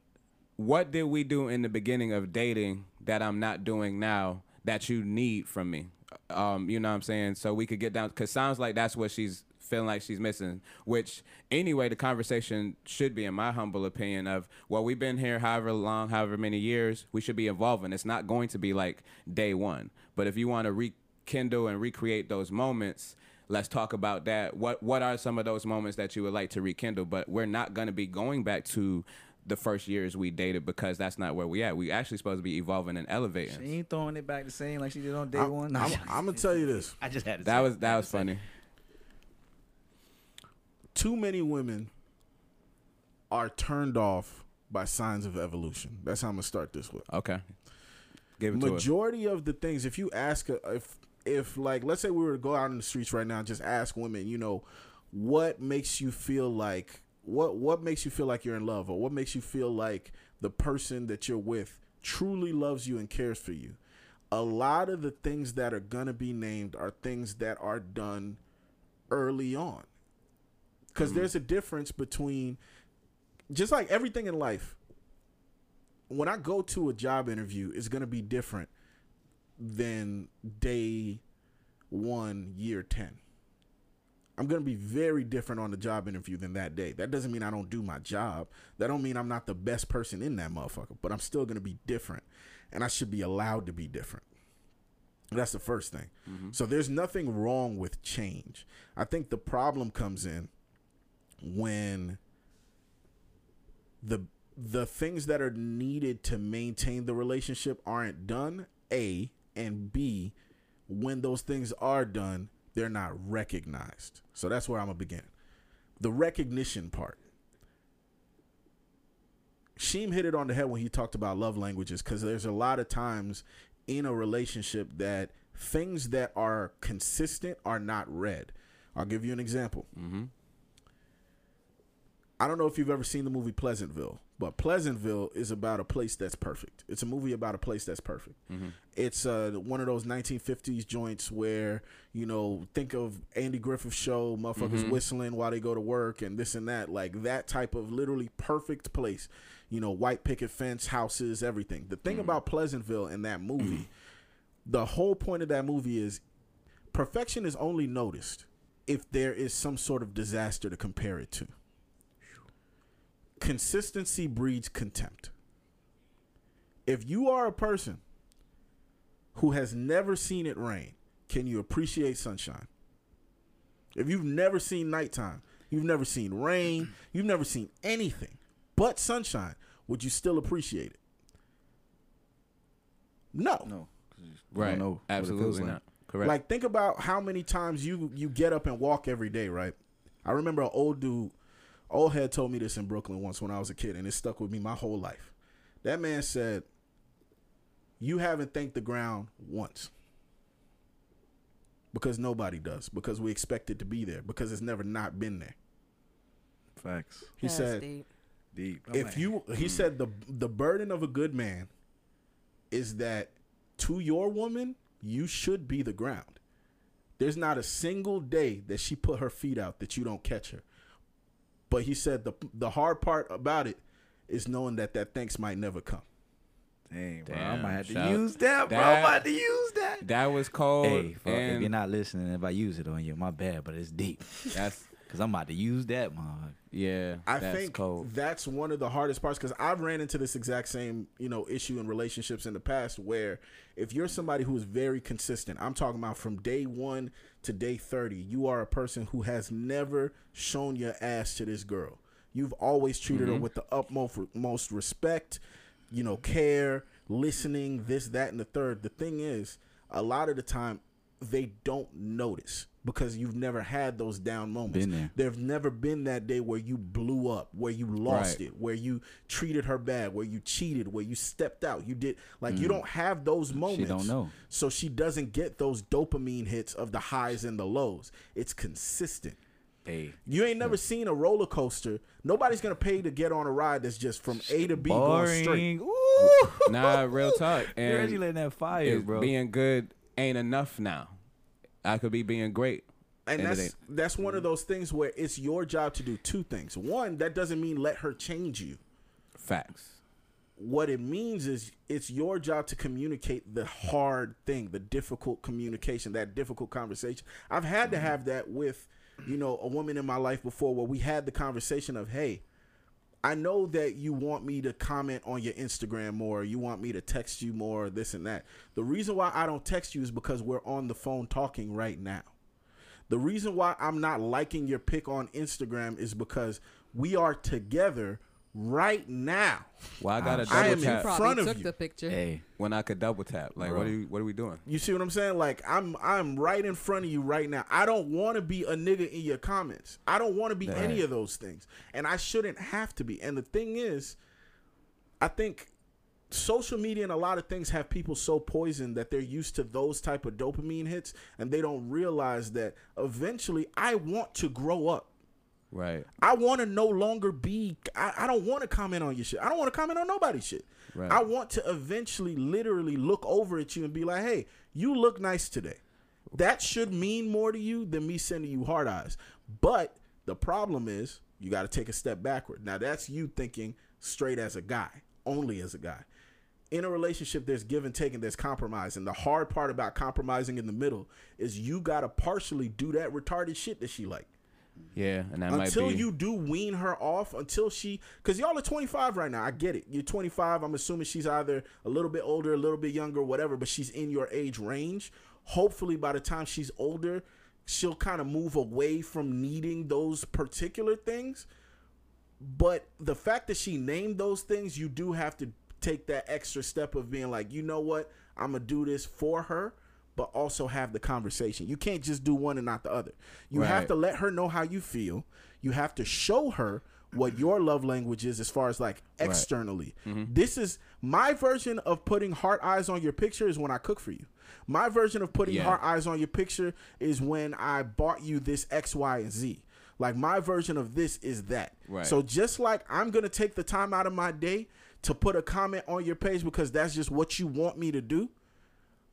what did we do in the beginning of dating that I'm not doing now that you need from me? Um, you know what I'm saying? So we could get down, because sounds like that's what she's feeling like she's missing. Which anyway, the conversation should be, in my humble opinion, of well, we've been here however long, however many years, we should be evolving. It's not going to be like day one. But if you want to rekindle and recreate those moments, let's talk about that. What what are some of those moments that you would like to rekindle? But we're not going to be going back to the first years we dated because that's not where we at. We actually supposed to be evolving and elevating. She ain't throwing it back the same like she did on day [LAUGHS] I'm, one. I'm, I'm gonna tell you this: I just had to That say was it. that was funny. Too many women are turned off by signs of evolution. That's how I'm gonna start this with. Okay, give it to. Majority of the things, if you ask, if if like, let's say we were to go out in the streets right now and just ask women, you know, what makes you feel like what what makes you feel like you're in love, or what makes you feel like the person that you're with truly loves you and cares for you. A lot of the things that are gonna be named are things that are done early on. Because mm-hmm. there's a difference between just like everything in life. When I go to a job interview, it's gonna be different than day one, year ten. I'm gonna be very different on the job interview than that day. That doesn't mean I don't do my job. That don't mean I'm not the best person in that motherfucker. But I'm still gonna be different, and I should be allowed to be different. That's the first thing. Mm-hmm. So there's nothing wrong with change. I think the problem comes in when the the things that are needed to maintain the relationship aren't done a and b when those things are done they're not recognized so that's where i'm gonna begin the recognition part Sheem hit it on the head when he talked about love languages because there's a lot of times in a relationship that things that are consistent are not read. I'll give you an example. Mm-hmm. I don't know if you've ever seen the movie Pleasantville, but Pleasantville is about a place that's perfect. It's a movie about a place that's perfect. Mm-hmm. It's uh, one of those 1950s joints where, you know, think of Andy Griffith show, motherfuckers mm-hmm. whistling while they go to work and this and that. Like that type of literally perfect place. You know, white picket fence, houses, everything. The thing mm-hmm. about Pleasantville in that movie, the whole point of that movie is perfection is only noticed if there is some sort of disaster to compare it to consistency breeds contempt. If you are a person who has never seen it rain, can you appreciate sunshine? If you've never seen nighttime, you've never seen rain, you've never seen anything but sunshine, would you still appreciate it? No. No, Right. know what it feels Absolutely like. not. Correct. Like think about how many times you you get up and walk every day, right? I remember an old dude, Old head told me this in Brooklyn once when I was a kid, and it stuck with me my whole life. That man said, "You haven't thanked the ground once." Because nobody does. Because we expect it to be there. Because it's never not been there. Facts. He That's said, deep. Deep. if you he hmm. said the the burden of a good man is that to your woman you should be the ground there's not a single day that she put her feet out that you don't catch her but he said the the hard part about it is knowing that that thanks might never come Dang, bro. I Damn, might have to shout- use that, bro. that- I'm about to use that. That was cold. Hey, fuck, if and you're not listening, if I use it on you, my bad, but it's deep. that's Cause I'm about to use that, man. yeah. I that's think cold. that's one of the hardest parts because I've ran into this exact same you know issue in relationships in the past where if you're somebody who is very consistent, I'm talking about from day one to day thirty, you are a person who has never shown your ass to this girl. You've always treated her mm-hmm. with the utmost most respect, you know, care, listening, this, that, and the third. The thing is, a lot of the time they don't notice because you've never had those down moments. Been there. There's never been that day where you blew up, where you lost Right. it, where you treated her bad, where you cheated, where you stepped out. You did like you mm. don't have those moments. don't know. So she doesn't get those dopamine hits of the highs and the lows. It's consistent. Hey, You ain't never seen a roller coaster. Nobody's gonna pay to get on a ride that's just from A to B going straight. boring. Ooh. Nah, real talk. [LAUGHS] You're And really letting that fire, bro. being good ain't enough now. I could be being great. And And that's that's one of those things where it's your job to do two things. One, that doesn't mean let her change you. Facts. what it means is it's your job to communicate the hard thing, the difficult communication, that difficult conversation. I've had to mm-hmm. have that with, you know, a woman in my life before where we had the conversation of, hey, I know that you want me to comment on your Instagram more, you want me to text you more, this and that. The reason why I don't text you is because we're on the phone talking right now. The reason why I'm not liking your pic on Instagram is because we are together right now. Well, I got a I double am in front of took you. the picture. hey, when I could double tap. Like, what are you? What are we doing? You see what I'm saying? Like I'm I'm right in front of you right now. I don't want to be a nigga in your comments. I don't want to be any of those things. And I shouldn't have to be. And the thing is, I think social media and a lot of things have people so poisoned that they're used to those type of dopamine hits and they don't realize that eventually I want to grow up. Right. I want to no longer be. I, I don't want to comment on your shit. I don't want to comment on nobody's shit. Right. I want to eventually, literally look over at you and be like, "Hey, you look nice today." That should mean more to you than me sending you hard eyes. But the problem is, you got to take a step backward. Now that's you thinking straight as a guy, only as a guy. In a relationship, there's give and take and there's compromise. And the hard part about compromising in the middle is you got to partially do that retarded shit that she like Yeah, and that until might be. you do wean her off until she because y'all are 25 right now i get it. You're 25 i'm assuming she's either a little bit older a little bit younger whatever but she's in your age range. Hopefully by the time she's older she'll kind of move away from needing those particular things. But the fact that she named those things you do have to take that extra step of being like you know what? I'm gonna do this for her but also have the conversation. You can't just do one and not the other. You have to let her know how you feel. You have to show her what your love language is as far as like externally. Mm-hmm. This is my version of putting heart eyes on your picture is when i cook for you. My version of putting Yeah. heart eyes on your picture is when i bought you this x y and z. Like my version of this is that. Right. so just like i'm gonna take the time out of my day to put a comment on your page because that's just what you want me to do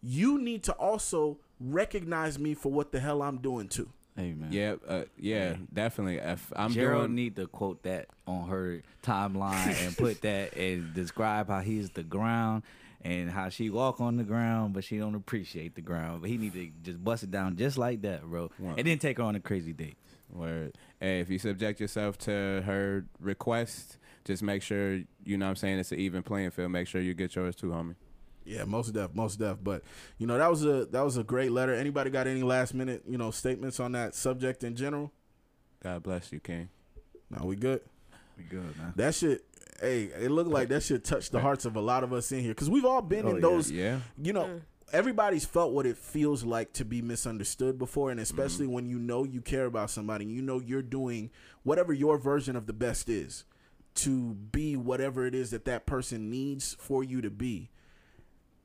you need to also recognize me for what the hell i'm doing too Amen. man. Yeah, uh, yeah, definitely. If I'm Gerald doing, need to quote that on her timeline and [LAUGHS] put that and describe how he's the ground and how she walk on the ground, but she don't appreciate the ground. But he need to just bust it down just like that, bro, and then take her on a crazy date. Word. Hey, if you subject yourself to her request, just make sure you know what I'm saying it's an even playing field. Make sure you get yours too, homie. Yeah, most def, most def. But you know that was a that was a great letter. Anybody got any last minute you know statements on that subject in general? God bless you, King. Now we good. We good, man. That shit. Hey, it looked like that shit touched the hearts of a lot of us in here because we've all been Oh, in yeah. those. Yeah. You know, mm. everybody's felt what it feels like to be misunderstood before and especially mm-hmm. when you know you care about somebody and you know you're doing whatever your version of the best is to be whatever it is that that person needs for you to be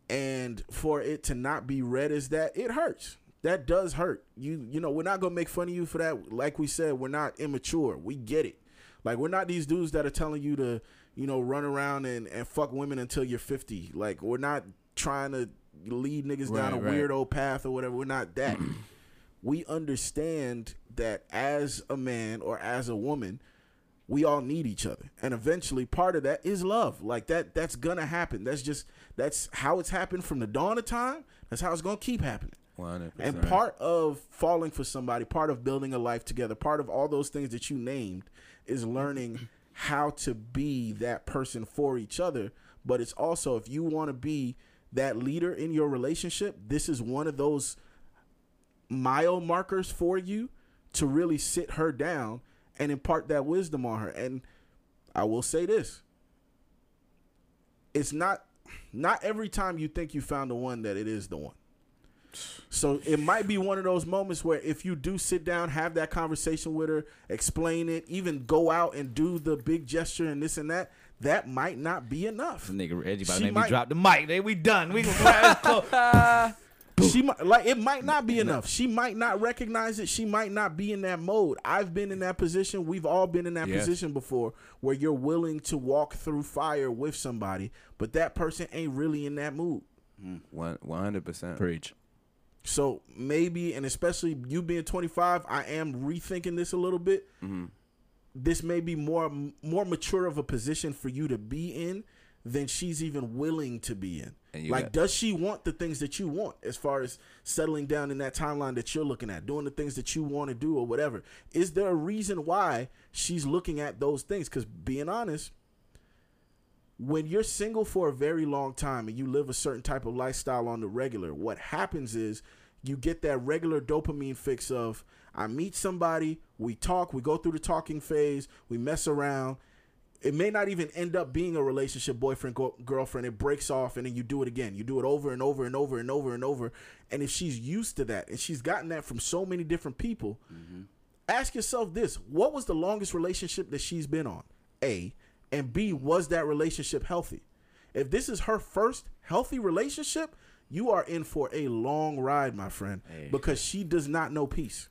and for it to not be read as that it hurts. That does hurt. You you know we're not gonna make fun of you for that. Like we said we're not immature. We get it. Like we're not these dudes that are telling you to you know run around and, and fuck women until you're 50 like we're not trying to lead niggas down a Right, right. weirdo path or whatever. We're not that. [CLEARS THROAT] We understand that as a man or as a woman we all need each other. And eventually part of that is love. Like that that's gonna happen. That's just that's how it's happened from the dawn of time. That's how it's gonna keep happening. 100%. and part of falling for somebody part of building a life together part of all those things that you named is learning how to be that person for each other. But it's also if you want to be that leader in your relationship this is one of those mile markers for you to really sit her down and impart that wisdom on her. And I will say this. It's not not every time you think you found the one that it is the one. So it might be one of those moments where if you do sit down, have that conversation with her, explain it, even go out and do the big gesture and this and that, that might not be enough. Nigga Reggie about She to make might- me drop the mic. They we done. We gonna [LAUGHS] she might like it might not be enough. She might not recognize it. She might not be in that mode. I've been in that position. We've all been in that Yes. position before where you're willing to walk through fire with somebody, but that person ain't really in that mood. One hundred percent. preach. So maybe, and especially you being 25, I am rethinking this a little bit. Mm-hmm. This may be more more mature of a position for you to be in than she's even willing to be in. Like, got- does she want the things that you want as far as settling down in that timeline that you're looking at, doing the things that you want to do or whatever? Is there a reason why she's looking at those things? Because being honest, when you're single for a very long time and you live a certain type of lifestyle on the regular, what happens is you get that regular dopamine fix of I meet somebody, we talk, we go through the talking phase, we mess around. It may not even end up being a relationship, boyfriend, go- girlfriend. It breaks off and then you do it again. You do it over and over and over and over and over. And if she's used to that and she's gotten that from so many different people, mm-hmm. ask yourself this. What was the longest relationship that she's been on? A. And b was that relationship healthy? If this is her first healthy relationship you are in for a long ride my friend because she does not know peace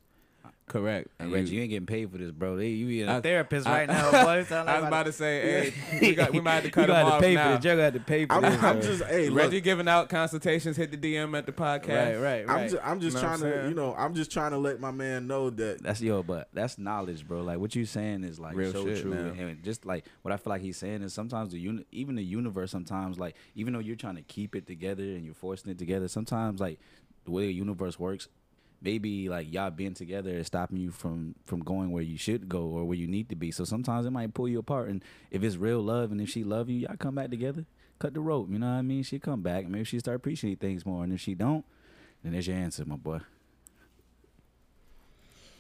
Correct. And And Reggie, you- you ain't getting paid for this, bro. They, you be a I- therapist I- right now, boy. [LAUGHS] Like I was about to say, hey, we, got, we might have to [LAUGHS] cut you him got to off pay now. for this. You got to pay for i'm, this. I'm bro. just hey look, Reggie giving out consultations. Hit the DM at the podcast. right, right, right. i'm just, I'm just Know trying to you know i'm just trying to let my man know that That's yo, but that's knowledge, bro. Like what you saying is like Real so shit, true, man. and just like what I feel like he's saying is sometimes the uni- even the universe, sometimes like even though you're trying to keep it together and you're forcing it together, sometimes like the way the universe works, maybe like y'all being together is stopping you from from going where you should go or where you need to be. So sometimes it might pull you apart, and if it's real love and if she love you, y'all come back together, cut the rope. You know what I mean? She come back, maybe she start appreciating things more, and if she don't, then there's your answer, my boy.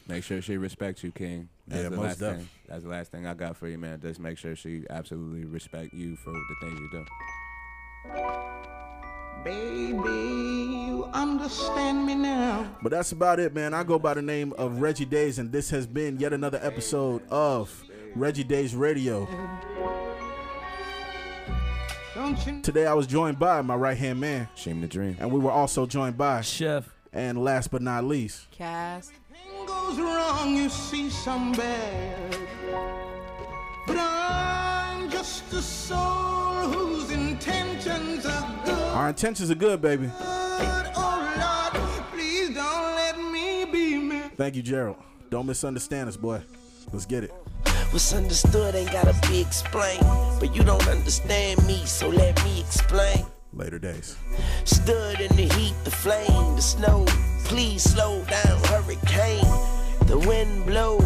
Make sure she respects you, King. That's Yeah, the most last def. thing. That's the last thing I got for you, man. Just make sure she absolutely respect you for the things you do. Baby, you understand me now. But that's about it, man. I go by the name of Reggie Daes, and this has been yet another episode of Reggie Daes Radio. Today I was joined by my right hand man, Shame the dream. and we were also joined by, Chef. and last but not least, Cast. Goes wrong, you see some bad. But I'm just a soul whose intentions are good. Our intentions are good, baby. Lord, please don't let me be me. Thank you, Gerald. Don't misunderstand us, boy. Let's get it. What's understood ain't gotta be explained. But you don't understand me, so let me explain. Later days. Stood in the heat, the flame, the snow. Please slow down, hurricane. The wind blow,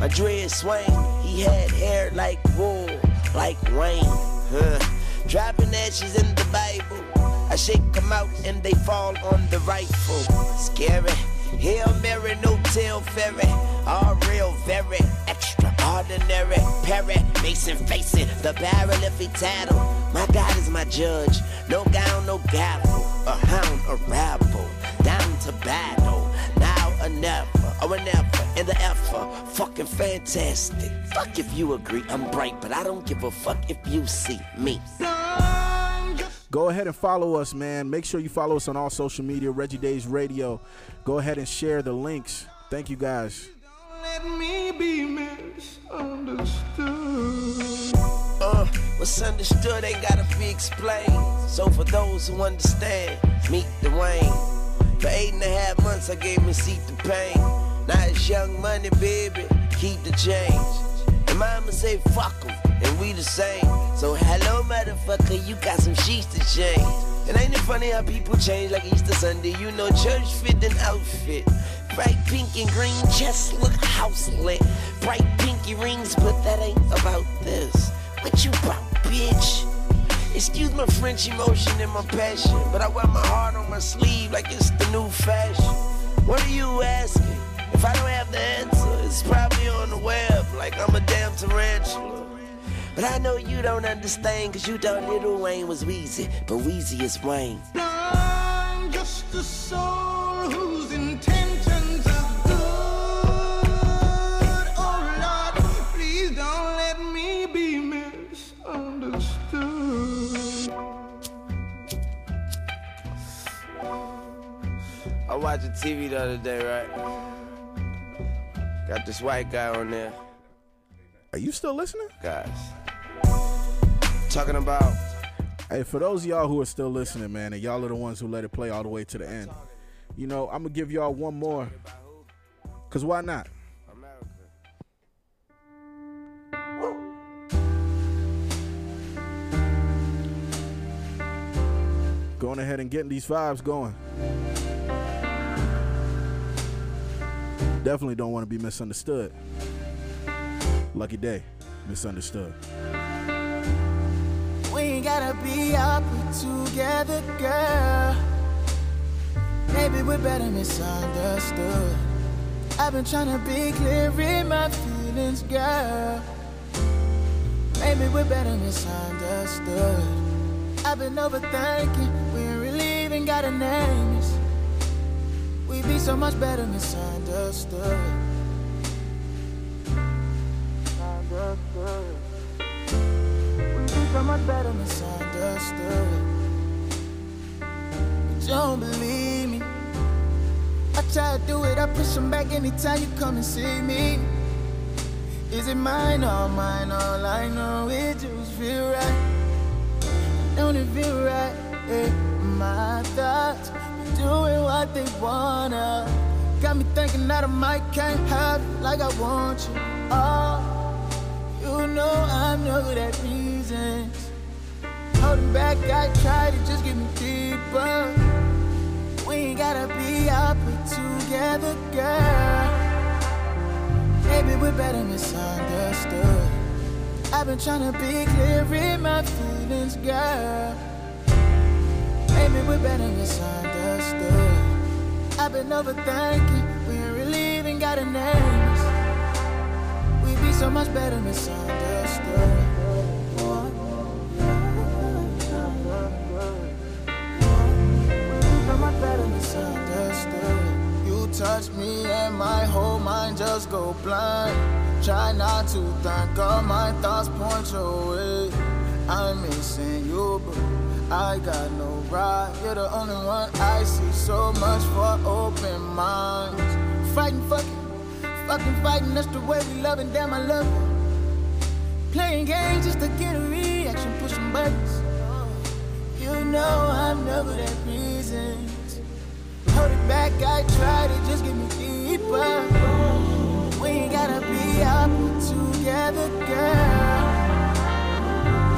my dread swing. He had hair like wool, like rain. Huh. Dropping ashes in the Bible. I shake them out and they fall on the rifle. Scary. Hail Mary, no tail ferry. All real, very extraordinary. Perry, Mason facing the barrel if he tattle. My God is my judge. No gown, no gavel. a hound, a rabble, down to battle. Now or never, or a never, and the effort. Fucking fantastic. Fuck if you agree, I'm bright, but I don't give a fuck if you see me. Go ahead and follow us, man. Make sure you follow us on all social media, Reggie Daes Radio. Go ahead and share the links. Thank you guys. Let me be misunderstood. Uh, what's understood ain't gotta be explained. So for those who understand, meet Dwayne. For eight and a half months, I gave him seat the pain. It's young money, baby. Keep the change. And mama say fuck 'em, and we the same. So hello, motherfucker, you got some sheets to change. And ain't it funny how people change like Easter Sunday? You know, church fit an outfit. Bright pink and green chest look house lit. Bright pinky rings, but that ain't about this. What you about, bitch? Excuse my French emotion and my passion, but I wear my heart on my sleeve like it's the new fashion. What are you asking? If I don't have the answer, it's probably on the web like I'm a damn tarantula. But I know you don't understand, cause you thought Lil Wayne was Weezy, but Weezy is Wayne. I'm just a soul whose intentions are good. Oh Lord, please don't let me be misunderstood. I was watching TV the other day, right? Got this white guy on there, Are you still listening? guys. Talking about Hey, for those of y'all who are still listening, man, and y'all are the ones who let it play all the way to the end, you know, I'm gonna give y'all one more. Cause why not? Going ahead and getting these vibes going. Definitely don't want to be misunderstood. Lucky day, misunderstood. We ain't gotta be up together, girl. Maybe we're better misunderstood. I've been trying to be clear in my feelings, girl. Maybe we're better misunderstood. I've been overthinking, we really even got a name. We'd be so much better misunderstood. Misunderstood. We'd be so much better misunderstood. But don't believe me. I try to do it, I push them back anytime you come and see me. Is it mine or mine? All I know it just feel right. Don't it feel right? Yeah. My thoughts doing what they wanna. Got me thinking that I might can't have you like I want you. Oh, you know I'm no good at reasons. Holding back, I try to just get me deeper. We ain't gotta be up together, girl. Maybe we're better misunderstood. I've been trying to be clear in my feelings, girl. Maybe we're better misunderstood. We ain't really even got a name. We'd be so much better misunderstood. You touch me and my whole mind just go blind. Try not to think all my thoughts point your way. I'm missing you, but I got no right. You're the only one I see. So much for open minds. Fighting, fucking, fucking fighting. That's the way we love and damn, I love you. Playing games just to get a reaction, pushing buttons. You know I'm never that reasons. Hold it back, I try to just get me deeper. We ain't gotta be up together, girl.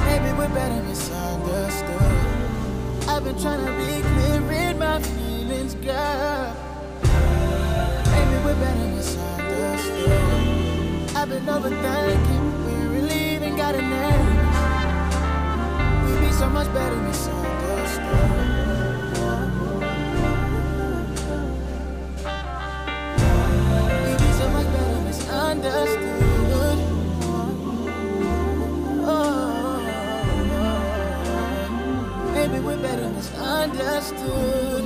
Maybe we're better misunderstood. I've been trying to be clear in my feelings, girl. Maybe we're better misunderstood. I've been overthinking, we ain't really even got a name. We'd be so much better misunderstood. We'd better misunderstood.